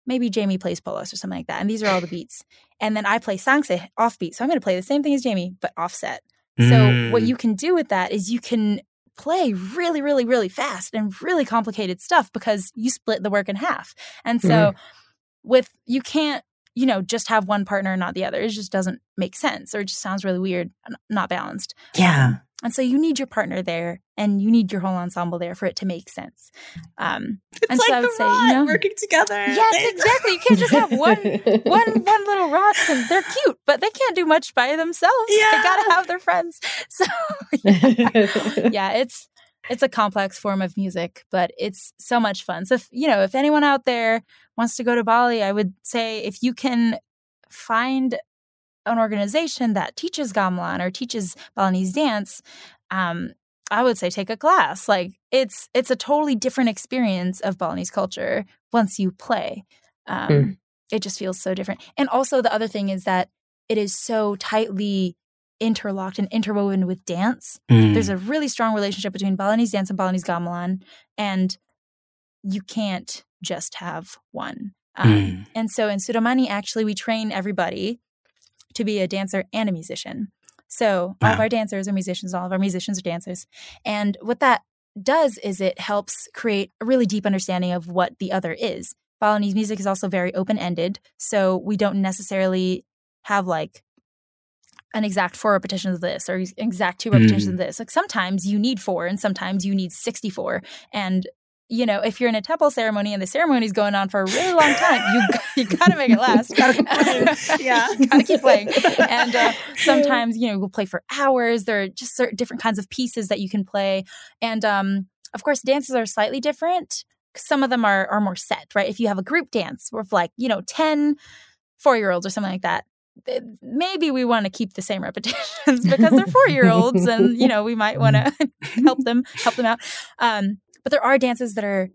maybe Jamie plays polos or something like that, and these are all the beats. And then I play sangsih off beat. So I'm going to play the same thing as Jamie, but offset. Mm. So what mm. you can do with that is you can play really, really, really fast and really complicated stuff because you split the work in half. And so mm. with you can't you know, just have one partner and not the other. It just doesn't make sense or it just sounds really weird, not balanced. Yeah. Um, and so you need your partner there and you need your whole ensemble there for it to make sense. Um, it's and like so I would say, you know, working together. Yes, exactly. You can't just have one, one, one little rot. And they're cute, but they can't do much by themselves. Yeah. They got to have their friends. So yeah. yeah, it's, it's a complex form of music, but it's so much fun. So, if, you know, if anyone out there wants to go to Bali, I would say if you can find an organization that teaches gamelan or teaches Balinese dance, um, I would say take a class. Like it's it's a totally different experience of Balinese culture once you play. Um, mm. It just feels so different. And also the other thing is that it is so tightly interlocked and interwoven with dance. Mm. There's a really strong relationship between Balinese dance and Balinese gamelan, and you can't just have one. Um, mm. And so in Çudamani, actually, we train everybody to be a dancer and a musician. So wow. all of our dancers are musicians, all of our musicians are dancers. And what that does is it helps create a really deep understanding of what the other is. Balinese music is also very open ended. So we don't necessarily have like an exact four repetitions of this or exact two repetitions mm. of this. Like sometimes you need four and sometimes you need 64. And you know, if you're in a temple ceremony and the ceremony is going on for a really long time, you you got to make it last. yeah, got to keep playing. And uh, sometimes, you know, we'll play for hours. There are just certain different kinds of pieces that you can play, and um, of course, dances are slightly different. Some of them are are more set, right? If you have a group dance with like you know 10 four year olds or something like that, maybe we want to keep the same repetitions because they're four year olds and you know we might want to help them help them out. Um, but there are dances that are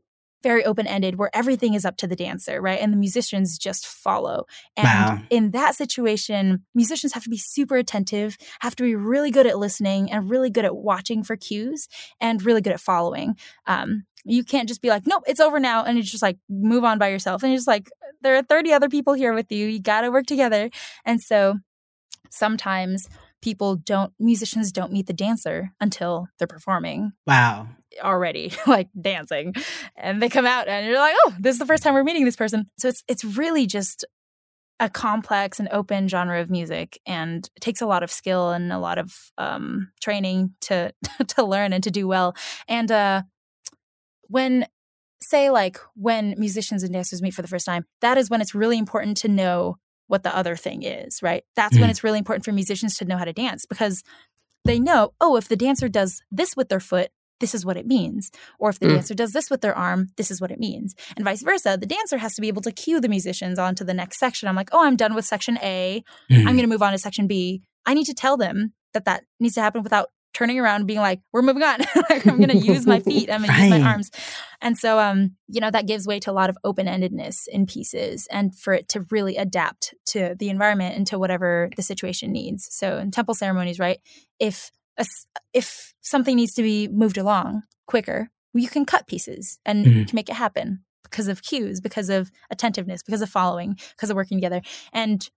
very open ended where everything is up to the dancer, right? And the musicians just follow. And wow. in that situation, musicians have to be super attentive, have to be really good at listening and really good at watching for cues and really good at following. Um, you can't just be like, nope, it's over now. And you just like move on by yourself. And you're just like, there are 30 other people here with you. You got to work together. And so sometimes people don't musicians don't meet the dancer until they're performing Wow. Already like dancing. And they come out and you're like oh this is the first time we're meeting this person. So it's it's really just a complex and open genre of music and it takes a lot of skill and a lot of um, training to to learn and to do well. And uh when say like when musicians and dancers meet for the first time that is when it's really important to know what the other thing is right? That's when Mm. it's really important for musicians to know how to dance because they know oh if the dancer does this with their foot this is what it means or if the Mm. dancer does this with their arm this is what it means and vice versa the dancer has to be able to cue the musicians onto the next section i'm like oh i'm done with section a Mm. I'm going to move on to section B. I need to tell them that that needs to happen without turning around and being like, we're moving on. like, I'm going to use my feet. I'm going to use my arms. And so, um, you know, that gives way to a lot of open endedness in pieces and for it to really adapt to the environment and to whatever the situation needs. So in temple ceremonies, right? If, a if something needs to be moved along quicker, you can cut pieces and Mhm. you can make it happen because of cues, because of attentiveness, because of following, because of working together. And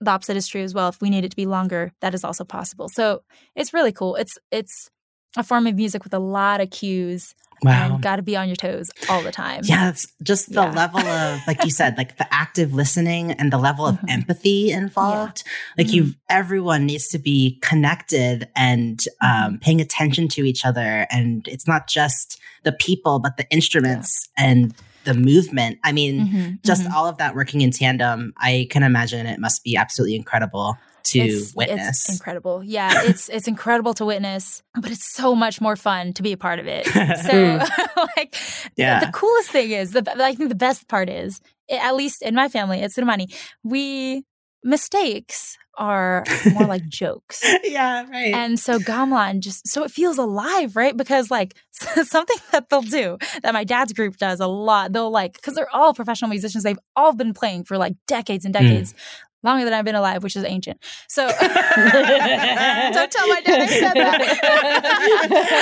the opposite is true as well. If we need it to be longer, that is also possible. So it's really cool. It's it's a form of music with a lot of cues Wow. and got to be on your toes all the time. Yeah, it's just the Yeah. level of, like you said, like the active listening and the level of Mhm. empathy involved. Like you, everyone needs to be connected and Mm-hmm. um, paying attention to each other. And it's not just the people, but the instruments and the movement. I mean, Mhm, just mhm. all of that working in tandem. I can imagine it must be absolutely incredible to It's- witness. It's incredible. Yeah, it's it's incredible to witness, but it's so much more fun to be a part of it. So, mm. like, Yeah. the coolest thing is the I think the best part is at least in my family at Çudamani, we mistakes are more like jokes. yeah, right. And so gamelan just so it feels alive, right? Because like something that they'll do that my dad's group does a lot. They'll like because they're all professional musicians. They've all been playing for like decades and mm. decades, longer than I've been alive, which is ancient. So don't tell my dad I said that.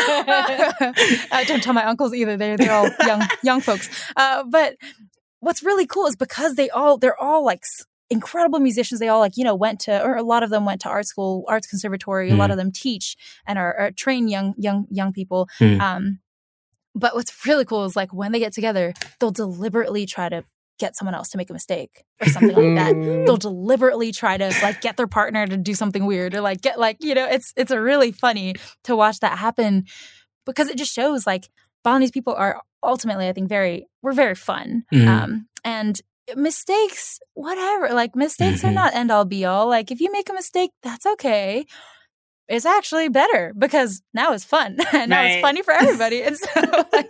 uh, don't tell my uncles either. They're they're all young young folks. Uh, but what's really cool is because they all they're all like incredible musicians they all like you know went to or a lot of them went to art school arts conservatory a lot Mm. of them teach and are, are train young young young people Mm. um but what's really cool is like when they get together they'll deliberately try to get someone else to make a mistake or something like that. They'll deliberately try to like get their partner to do something weird or like get like you know it's it's a really funny to watch that happen because it just shows like Balinese people are ultimately I think very we're very fun Mhm. um and mistakes whatever like mistakes are Mhm. not end all be all like if you make a mistake that's okay. It's actually better because now it's fun. And now it's funny for everybody. And so like,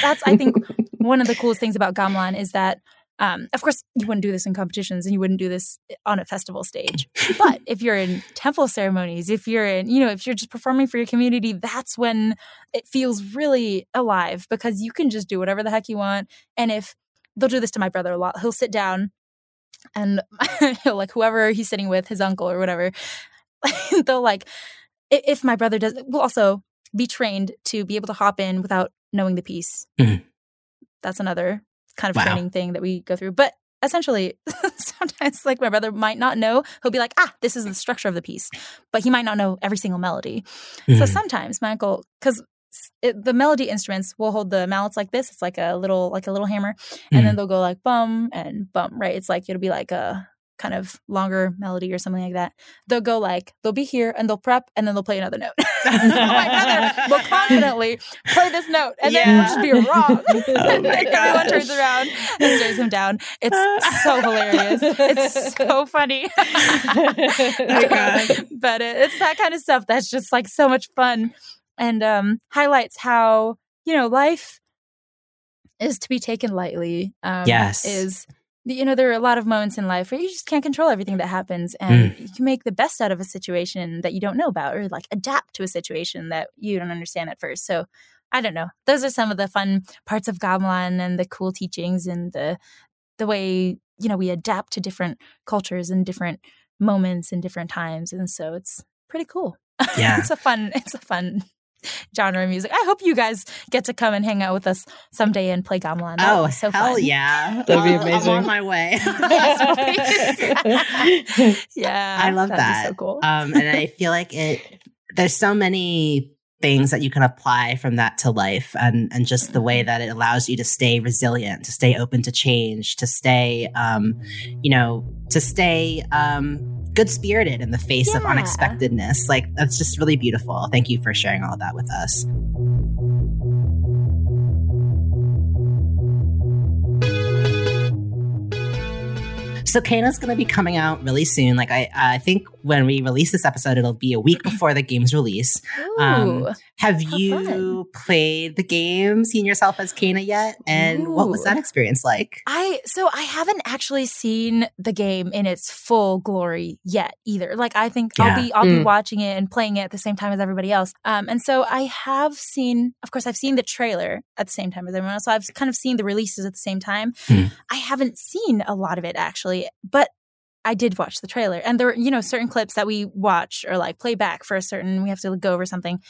that's I think one of the coolest things about Gamelan is that um, of course you wouldn't do this in competitions and you wouldn't do this on a festival stage. But if you're in temple ceremonies if you're in you know if you're just performing for your community that's when it feels really alive because you can just do whatever the heck you want. And if they'll do this to my brother a lot he'll sit down and he'll like whoever he's sitting with his uncle or whatever they'll like if my brother does will also be trained to be able to hop in without knowing the piece. Mhm. that's another kind of Wow. training thing that we go through but essentially sometimes like my brother might not know he'll be like ah this is the structure of the piece but he might not know every single melody so Mhm. sometimes my uncle because the melody instruments will hold the mallets like this it's like a little like a little hammer and then they'll go like bum and bum right it's like it'll be like a kind of longer melody or something like that they'll go like they'll be here and they'll prep and then they'll play another note. So my brother will confidently play this note and then it'll just be wrong. And my then everyone turns around and stares him down. It's so hilarious. It's so funny. My God. but it, it's that kind of stuff that's just like so much fun and um highlights how you know life is to be taken lightly um Yes. is you know there are a lot of moments in life where you just can't control everything that happens and Mm. you can make the best out of a situation that you don't know about or like adapt to a situation that you don't understand at first so i don't know those are some of the fun parts of gamelan and the cool teachings and the the way you know we adapt to different cultures and different moments and different times and so it's pretty cool Yeah. it's a fun it's a fun genre of music. I hope you guys get to come and hang out with us someday and play gamelan. Oh, so hell fun. yeah. That'd be amazing. I'm on my way. yeah, I love that'd be that. so cool. Um, and I feel like it. There's so many things that you can apply from that to life, and and just the way that it allows you to stay resilient, to stay open to change, to stay, um, you know, to stay um, good spirited in the face of unexpectedness. Like that's just really beautiful. Thank you for sharing all of that with us. So Kena's going to be coming out really soon. Like I, I think when we release this episode, it'll be a week before the game's release. um, Have you fun. played the game, seen yourself as Kena yet? And what was that experience like? I so I haven't actually seen the game in its full glory yet either. Like I think Yeah. I'll be I'll be Mm. watching it and playing it at the same time as everybody else. Um, and so I have seen, of course, I've seen the trailer at the same time as everyone else. So I've kind of seen the releases at the same time. Hmm. I haven't seen a lot of it actually, but I did watch the trailer, and there, are, you know, certain clips that we watch or like play back for a certain. We have to go over something.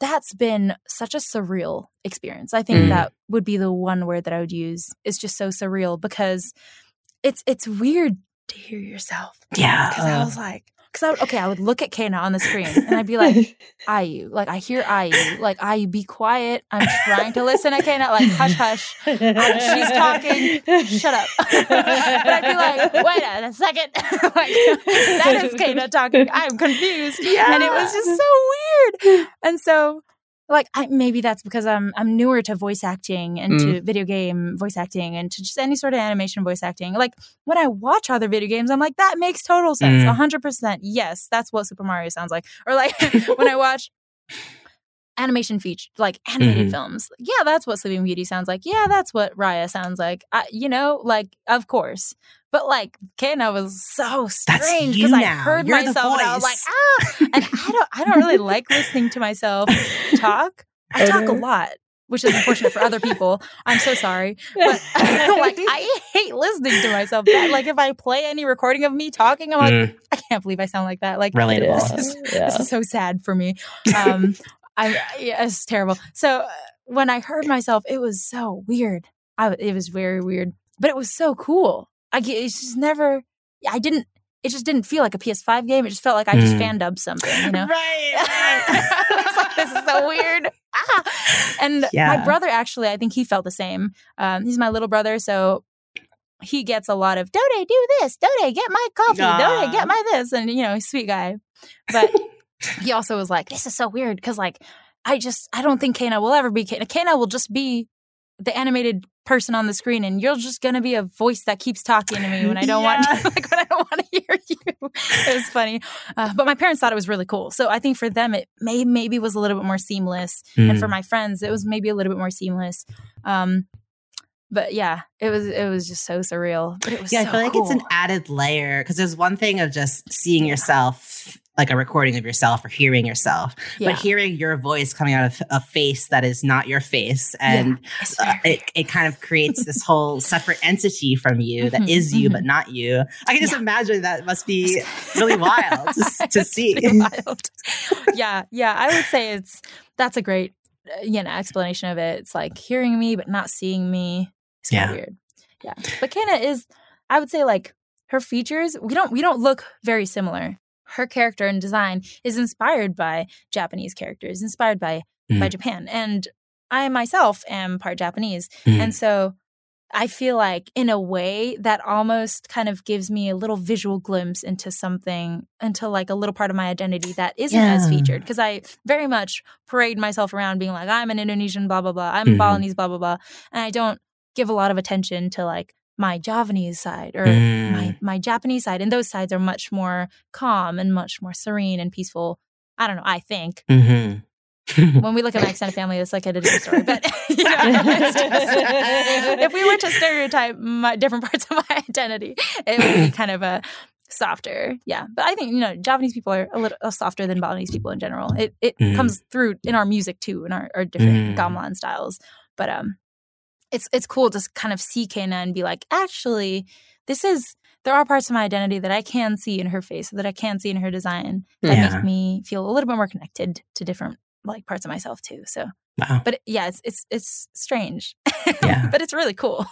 That's been such a surreal experience. I think Mm. that would be the one word that I would use. It's just so surreal because it's it's weird to hear yourself. Yeah. Because I was like, because I okay, I would look at Kena on the screen and I'd be like, Ayu, like I hear Ayu, like Ayu, be quiet. I'm trying to listen to Kena, like hush, hush. she's talking. Shut up. but I'd be like, wait a second. like, that is Kena talking. I'm confused. Yeah, And it was just so weird. And so like I, maybe that's because I'm I'm newer to voice acting and to video game voice acting and to just any sort of animation voice acting. Like when I watch other video games, I'm like that makes total sense. Mm. A hundred percent. Yes, that's what Super Mario sounds like. Or like when I watch animation feature like animated Mhm. films. Yeah, that's what Sleeping Beauty sounds like. Yeah, that's what Raya sounds like. I, you know, like of course. But like Kena was so strange because I heard You're myself and I was like, voice. ah. And I don't, I don't really like listening to myself talk. I I talk a lot, which is unfortunate for other people. I'm so sorry, but like I hate listening to myself. That, like if I play any recording of me talking, I'm like, Mm, I can't believe I sound like that. Like relatable. This is, Yeah. this is so sad for me. Um, I yeah, it's terrible. So uh, when I heard myself, it was so weird. I w- it was very weird, but it was so cool. I it's just never. I didn't. It just didn't feel like a PS5 game. It just felt like I just Mm. fan dubbed something. You know. Right. I was like, this is so weird. Ah. And Yeah. my brother actually, I think he felt the same. Um, he's my little brother, so he gets a lot of Dode, do this, Dode, get my coffee, Aw. Dode, get my this, and you know, he's a sweet guy. But he also was like, this is so weird because like I just I don't think Kena will ever be Kena. Kena will just be the animated person on the screen and you're just gonna be a voice that keeps talking to me when I don't want Yeah. to, like when I don't want to hear you. It was funny. Uh, but my parents thought it was really cool. So I think for them it may maybe was a little bit more seamless. And Mm. for my friends, it was maybe a little bit more seamless. Um but yeah, it was it was just so surreal. But it was yeah, so I feel like it's an added layer because there's one thing of just seeing yourself, like a recording of yourself or hearing yourself, yeah. but hearing your voice coming out of a face that is not your face. And It's uh, it, it kind of creates this whole separate entity from you that Mhm, is you, mhm. but not you. I can just Yeah. imagine that must be really wild to, to see. wild. yeah, yeah. I would say it's that's a great uh, you know explanation of it. It's like hearing me but not seeing me. It's Yeah. weird. Yeah, but Kena is. I would say like her features. We don't we don't look very similar. Her character and design is inspired by Japanese characters, inspired by by Mhm. Japan, and I myself am part Japanese, Mhm. and so I feel like, in a way, that almost kind of gives me a little visual glimpse into something, into like a little part of my identity that isn't as featured. Because I very much parade myself around being like, I'm an Indonesian, blah, blah, blah. I'm Mhm. Balinese, blah, blah, blah. And I don't give a lot of attention to like my Javanese side or Mm. my, my Japanese side. And those sides are much more calm and much more serene and peaceful. I don't know, I think Mhm. when we look at my extended family, it's like a different story. But you know, just, if we were to stereotype my different parts of my identity, it would be kind of a softer. Yeah, but I think you know Japanese people are a little softer than Balinese people in general. It it Mm. comes through in our music too, in our, our different Mm. gamelan styles. But um, it's it's cool to kind of see Kena and be like, actually, this is. There are parts of my identity that I can see in her face, that I can see in her design, that Yeah. make me feel a little bit more connected to different like parts of myself too. So, Wow. but yeah, it's it's it's strange, Yeah. but it's really cool.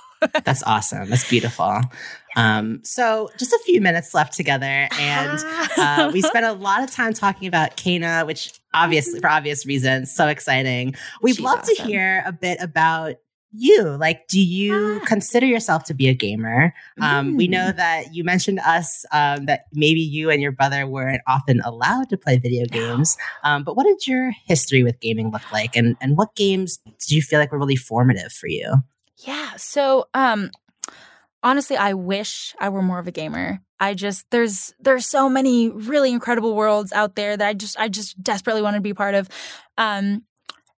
That's awesome. That's beautiful. Um, so just a few minutes left together, and uh, we spent a lot of time talking about Kena, which obviously, for obvious reasons, so exciting. We'd She's love to hear a bit about you. Like, do you Ah. consider yourself to be a gamer? Um, We Mm. know that you mentioned to us um, that maybe you and your brother weren't often allowed to play video games. Um, but what did your history with gaming look like, and and what games did you feel like were really formative for you? Yeah. So, um, honestly, I wish I were more of a gamer. I just there's there's so many really incredible worlds out there that I just I just desperately want to be part of. Um,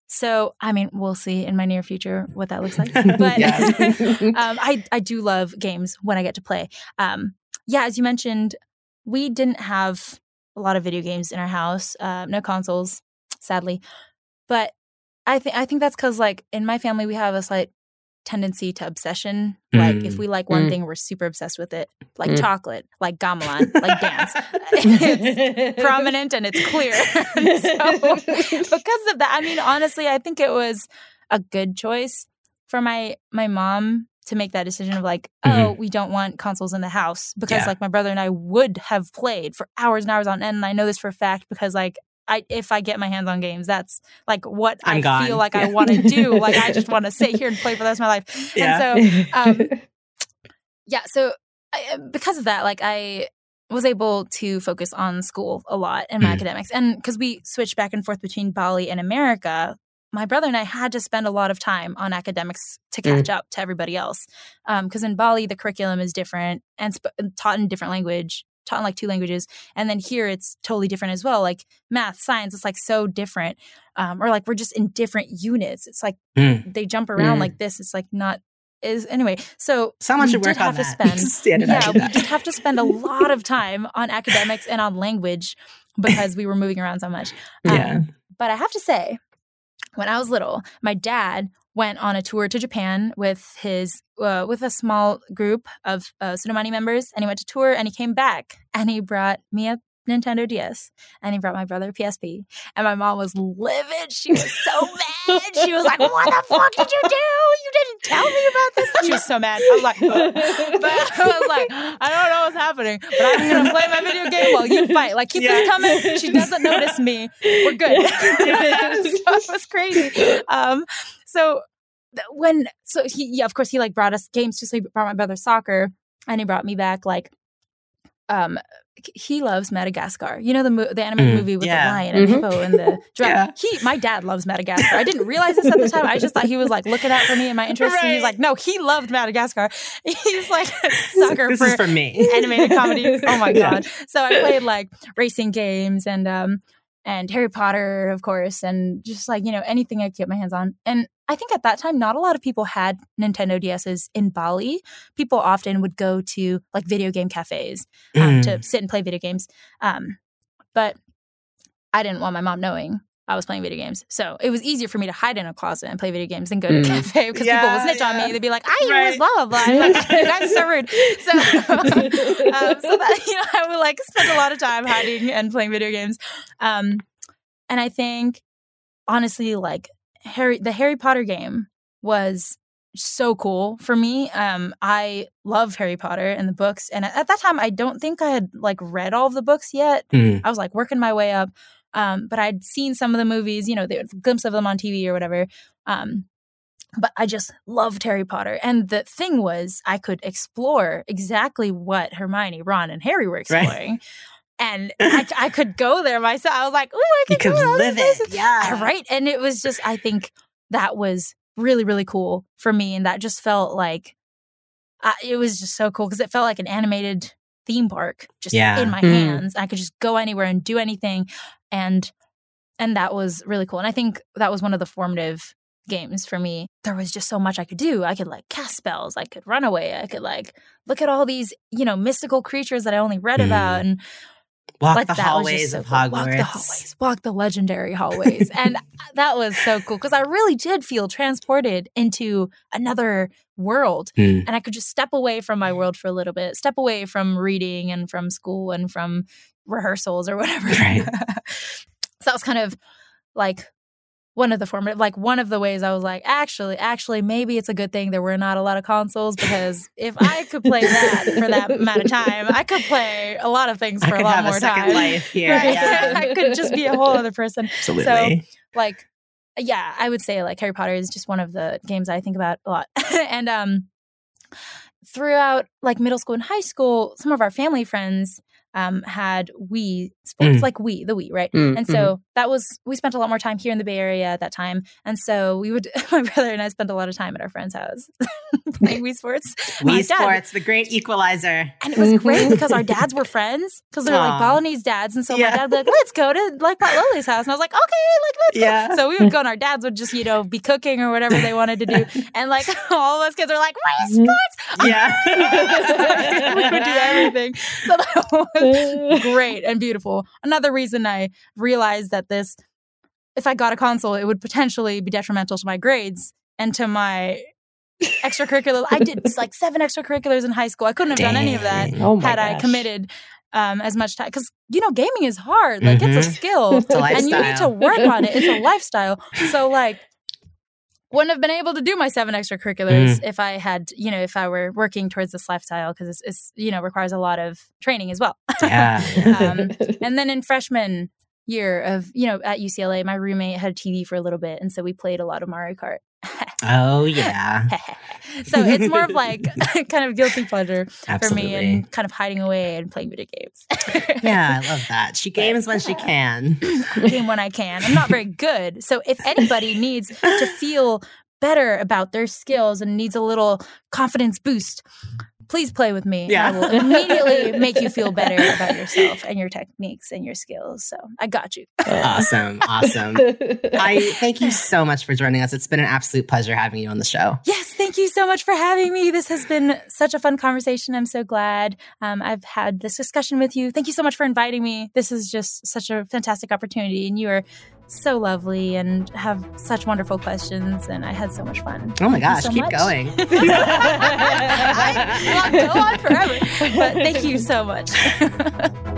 so I mean, we'll see in my near future what that looks like. But um, I I do love games when I get to play. Um, yeah, as you mentioned, we didn't have a lot of video games in our house. Uh, no consoles, sadly. But I think I think that's because like in my family we have a slight tendency to obsession. Like if Mm. we like one Mm. thing, we're super obsessed with it. Like Mm. chocolate, like gamelan, like dance. it's prominent and it's clear. so because of that, I mean, honestly, I think it was a good choice for my my mom to make that decision of like, oh, we don't want consoles in the house because Yeah. like my brother and I would have played for hours and hours on end, and I know this for a fact because like. I, if I get my hands on games, that's like what I'm I gone. feel like I want to do. Like I just want to sit here and play for the rest of my life. Yeah. And so um, yeah so I, because of that like i was able to focus on school a lot and my Mhm. academics and because we switched back and forth between bali and america my brother and i had to spend a lot of time on academics to Mm. catch up to everybody else because in bali the curriculum is different and sp- taught in different language taught in like two languages and then here it's totally different as well like math science it's like so different um, or like we're just in different units it's like Mm. they jump around Mm. like this it's like not is anyway so Someone we should work on have to spend yeah we did have to spend a lot of time on academics and on language because we were moving around so much Um, Yeah. but i have to say when i was little my dad went on a tour to japan with his uh, with a small group of uh, Çudamani members and he went to tour and he came back and he brought me a Nintendo DS and he brought my brother a PSP and my mom was livid. She was so mad. She was like, "What the fuck did you do? You didn't tell me about this." She was so mad. I was like, "Ugh." but I was like, I don't know what's happening, but I'm gonna play my video game while you fight. Like, keep Yeah. this coming. She doesn't notice me. We're good. so it was crazy. Um, so when so he yeah, of course he like brought us games too. So he brought my brother soccer, and he brought me back like um he loves Madagascar. You know the mo- the animated Mm, movie with yeah. the lion and Mhm. hippo and the giraffe. Yeah. He my dad loves Madagascar. I didn't realize this at the time. I just thought he was like looking out for me and my interests. And he's like, no, he loved Madagascar. He's like a sucker this for is for me. animated comedy. Oh my Yeah. god! So I played like racing games and um and Harry Potter, of course, and just like you know anything I could get my hands on. And I think at that time, not a lot of people had Nintendo DSs in Bali. People often would go to like video game cafes um, Mm. to sit and play video games. Um, but I didn't want my mom knowing I was playing video games. So it was easier for me to hide in a closet and play video games than go to a Mm. cafe because Yeah, people would snitch on me. They'd be like, I Right. was blah, blah, blah. I'm like, are so rude. So, um, so that, you know, I would like spend a lot of time hiding and playing video games. Um, and I think, honestly, like Harry, the Harry Potter game was so cool for me. Um, I love Harry Potter and the books, and at that time, I don't think I had like read all of the books yet. Mm. I was like working my way up, um, but I'd seen some of the movies, you know, the glimpse of them on TV or whatever. Um, but I just loved Harry Potter, and the thing was, I could explore exactly what Hermione, Ron, and Harry were Right. Exploring. And I, I could go there myself. I was like, "Ooh, I You could, could go to all these live places." it. Yeah. right and it was just i think that was really really cool for me and that just felt like I, it was just so cool because it felt like an animated theme park just Yeah. in my Mm. hands i could just go anywhere and do anything and and that was really cool and i think that was one of the formative games for me there was just so much i could do i could like cast spells i could run away i could like look at all these you know mystical creatures that i only read Mm. about and Walk like the that was just hallways so of cool. Hogwarts. Walk the hallways. Walk the legendary hallways. and that was so cool because I really did feel transported into another world. Mm. And I could just step away from my world for a little bit, step away from reading and from school and from rehearsals or whatever. Right. so that was kind of like one of the formative, like one of the ways I was like, actually, actually, maybe it's a good thing there were not a lot of consoles because if I could play that for that amount of time, I could play a lot of things for I a lot have more a second time. life here. Right? Yeah. I could just be a whole other person. Absolutely. So Like, yeah, I would say like Harry Potter is just one of the games I think about a lot. and um, throughout like middle school and high school, some of our family friends um, had Wii sports, Mm. like Wii, the Wii, right? Mm, And so that was we spent a lot more time here in the Bay Area at that time, and so we would my brother and I spent a lot of time at our friend's house playing Wii Sports. My Wii Sports, the great equalizer. and it was Mhm. great because our dads were friends because they're like Aw. Balinese dads, and so Yeah. my dad would be like, "Let's go to like Pot Lily's house," and I was like, "Okay, like let's Yeah. go." So we would go, and our dads would just you know be cooking or whatever they wanted to do, and like all of us kids are like, "Wii Sports!" Yeah. we would do everything. So that was great and beautiful. Another reason I realized that this, if I got a console, it would potentially be detrimental to my grades and to my extracurriculars. I did like seven extracurriculars in high school. I couldn't have done any of that Oh had I committed um, as much time because you know gaming is hard. Like it's a Mhm. skill, It's a and you need to work on it. It's a lifestyle. So like. Wouldn't have been able to do my seven extracurriculars if I had, you know, if I were working towards this lifestyle because it's, it's, you know, requires a lot of training as well. Yeah. Um, and then in freshman year of, you know, at UCLA, my roommate had a TV for a little bit. And so we played a lot of Mario Kart. Oh yeah. so it's more of like kind of guilty pleasure Absolutely. for me and kind of hiding away and playing video games. yeah, I love that. She games when she can. game when I can. I'm not very good. So if anybody needs to feel better about their skills and needs a little confidence boost, please play with me. Yeah. I will immediately make you feel better about yourself and your techniques and your skills. So I got you. Awesome. Awesome. I thank you so much for joining us. It's been an absolute pleasure having you on the show. Yes, thank you so much for having me. This has been such a fun conversation. I'm so glad um, I've had this discussion with you. Thank you so much for inviting me. This is just such a fantastic opportunity, and you are so lovely and have such wonderful questions. And I had so much fun. Oh my Thank gosh, so keep much. going. I will go on forever, but thank you so much.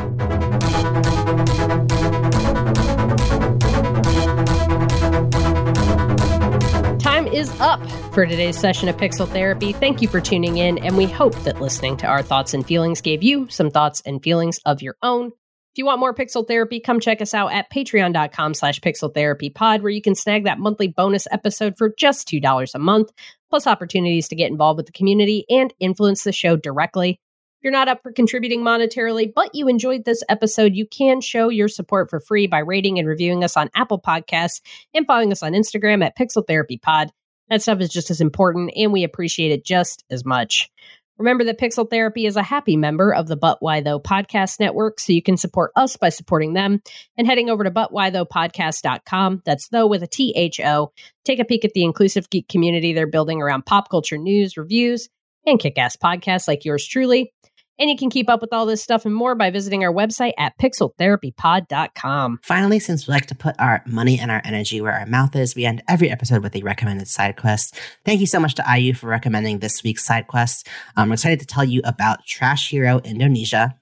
Time is up for today's session of Pixel Therapy. Thank you for tuning in, and we hope that listening to our thoughts and feelings gave you some thoughts and feelings of your own. If you want more Pixel Therapy, come check us out at patreon.com slash pixel therapy pod, where you can snag that monthly bonus episode for just $2 a month, plus opportunities to get involved with the community and influence the show directly. If you're not up for contributing monetarily, but you enjoyed this episode, you can show your support for free by rating and reviewing us on Apple Podcasts and following us on Instagram at Pixel Therapy Pod. That stuff is just as important, and we appreciate it just as much. Remember that Pixel Therapy is a happy member of the But Why Though podcast network, so you can support us by supporting them and heading over to butwhythoughpodcast.com. That's though with a T H O. Take a peek at the inclusive geek community they're building around pop culture news, reviews, and kick ass podcasts like yours truly. And you can keep up with all this stuff and more by visiting our website at pixeltherapypod.com. Finally, since we like to put our money and our energy where our mouth is, we end every episode with a recommended side quest. Thank you so much to Ayu for recommending this week's side quest. Um, I'm excited to tell you about Trash Hero Indonesia.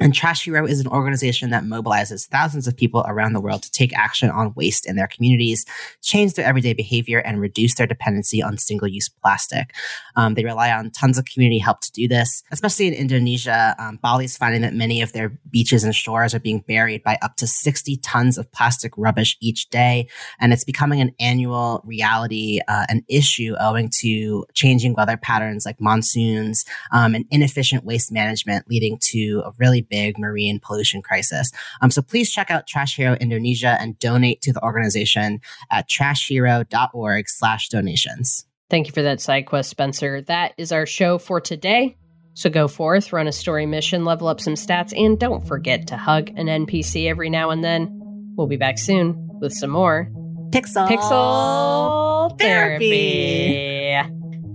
And Trash Hero is an organization that mobilizes thousands of people around the world to take action on waste in their communities, change their everyday behavior, and reduce their dependency on single use plastic. Um, they rely on tons of community help to do this, especially in Indonesia. Um, is finding that many of their beaches and shores are being buried by up to 60 tons of plastic rubbish each day. And it's becoming an annual reality, uh, an issue owing to changing weather patterns like monsoons um, and inefficient waste management, leading to a really big marine pollution crisis. Um, so please check out Trash Hero Indonesia and donate to the organization at trashhero.org slash donations. Thank you for that side quest, Spencer. That is our show for today. So go forth, run a story mission, level up some stats, and don't forget to hug an NPC every now and then. We'll be back soon with some more Pixel, Pixel Therapy. Therapy.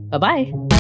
Bye bye.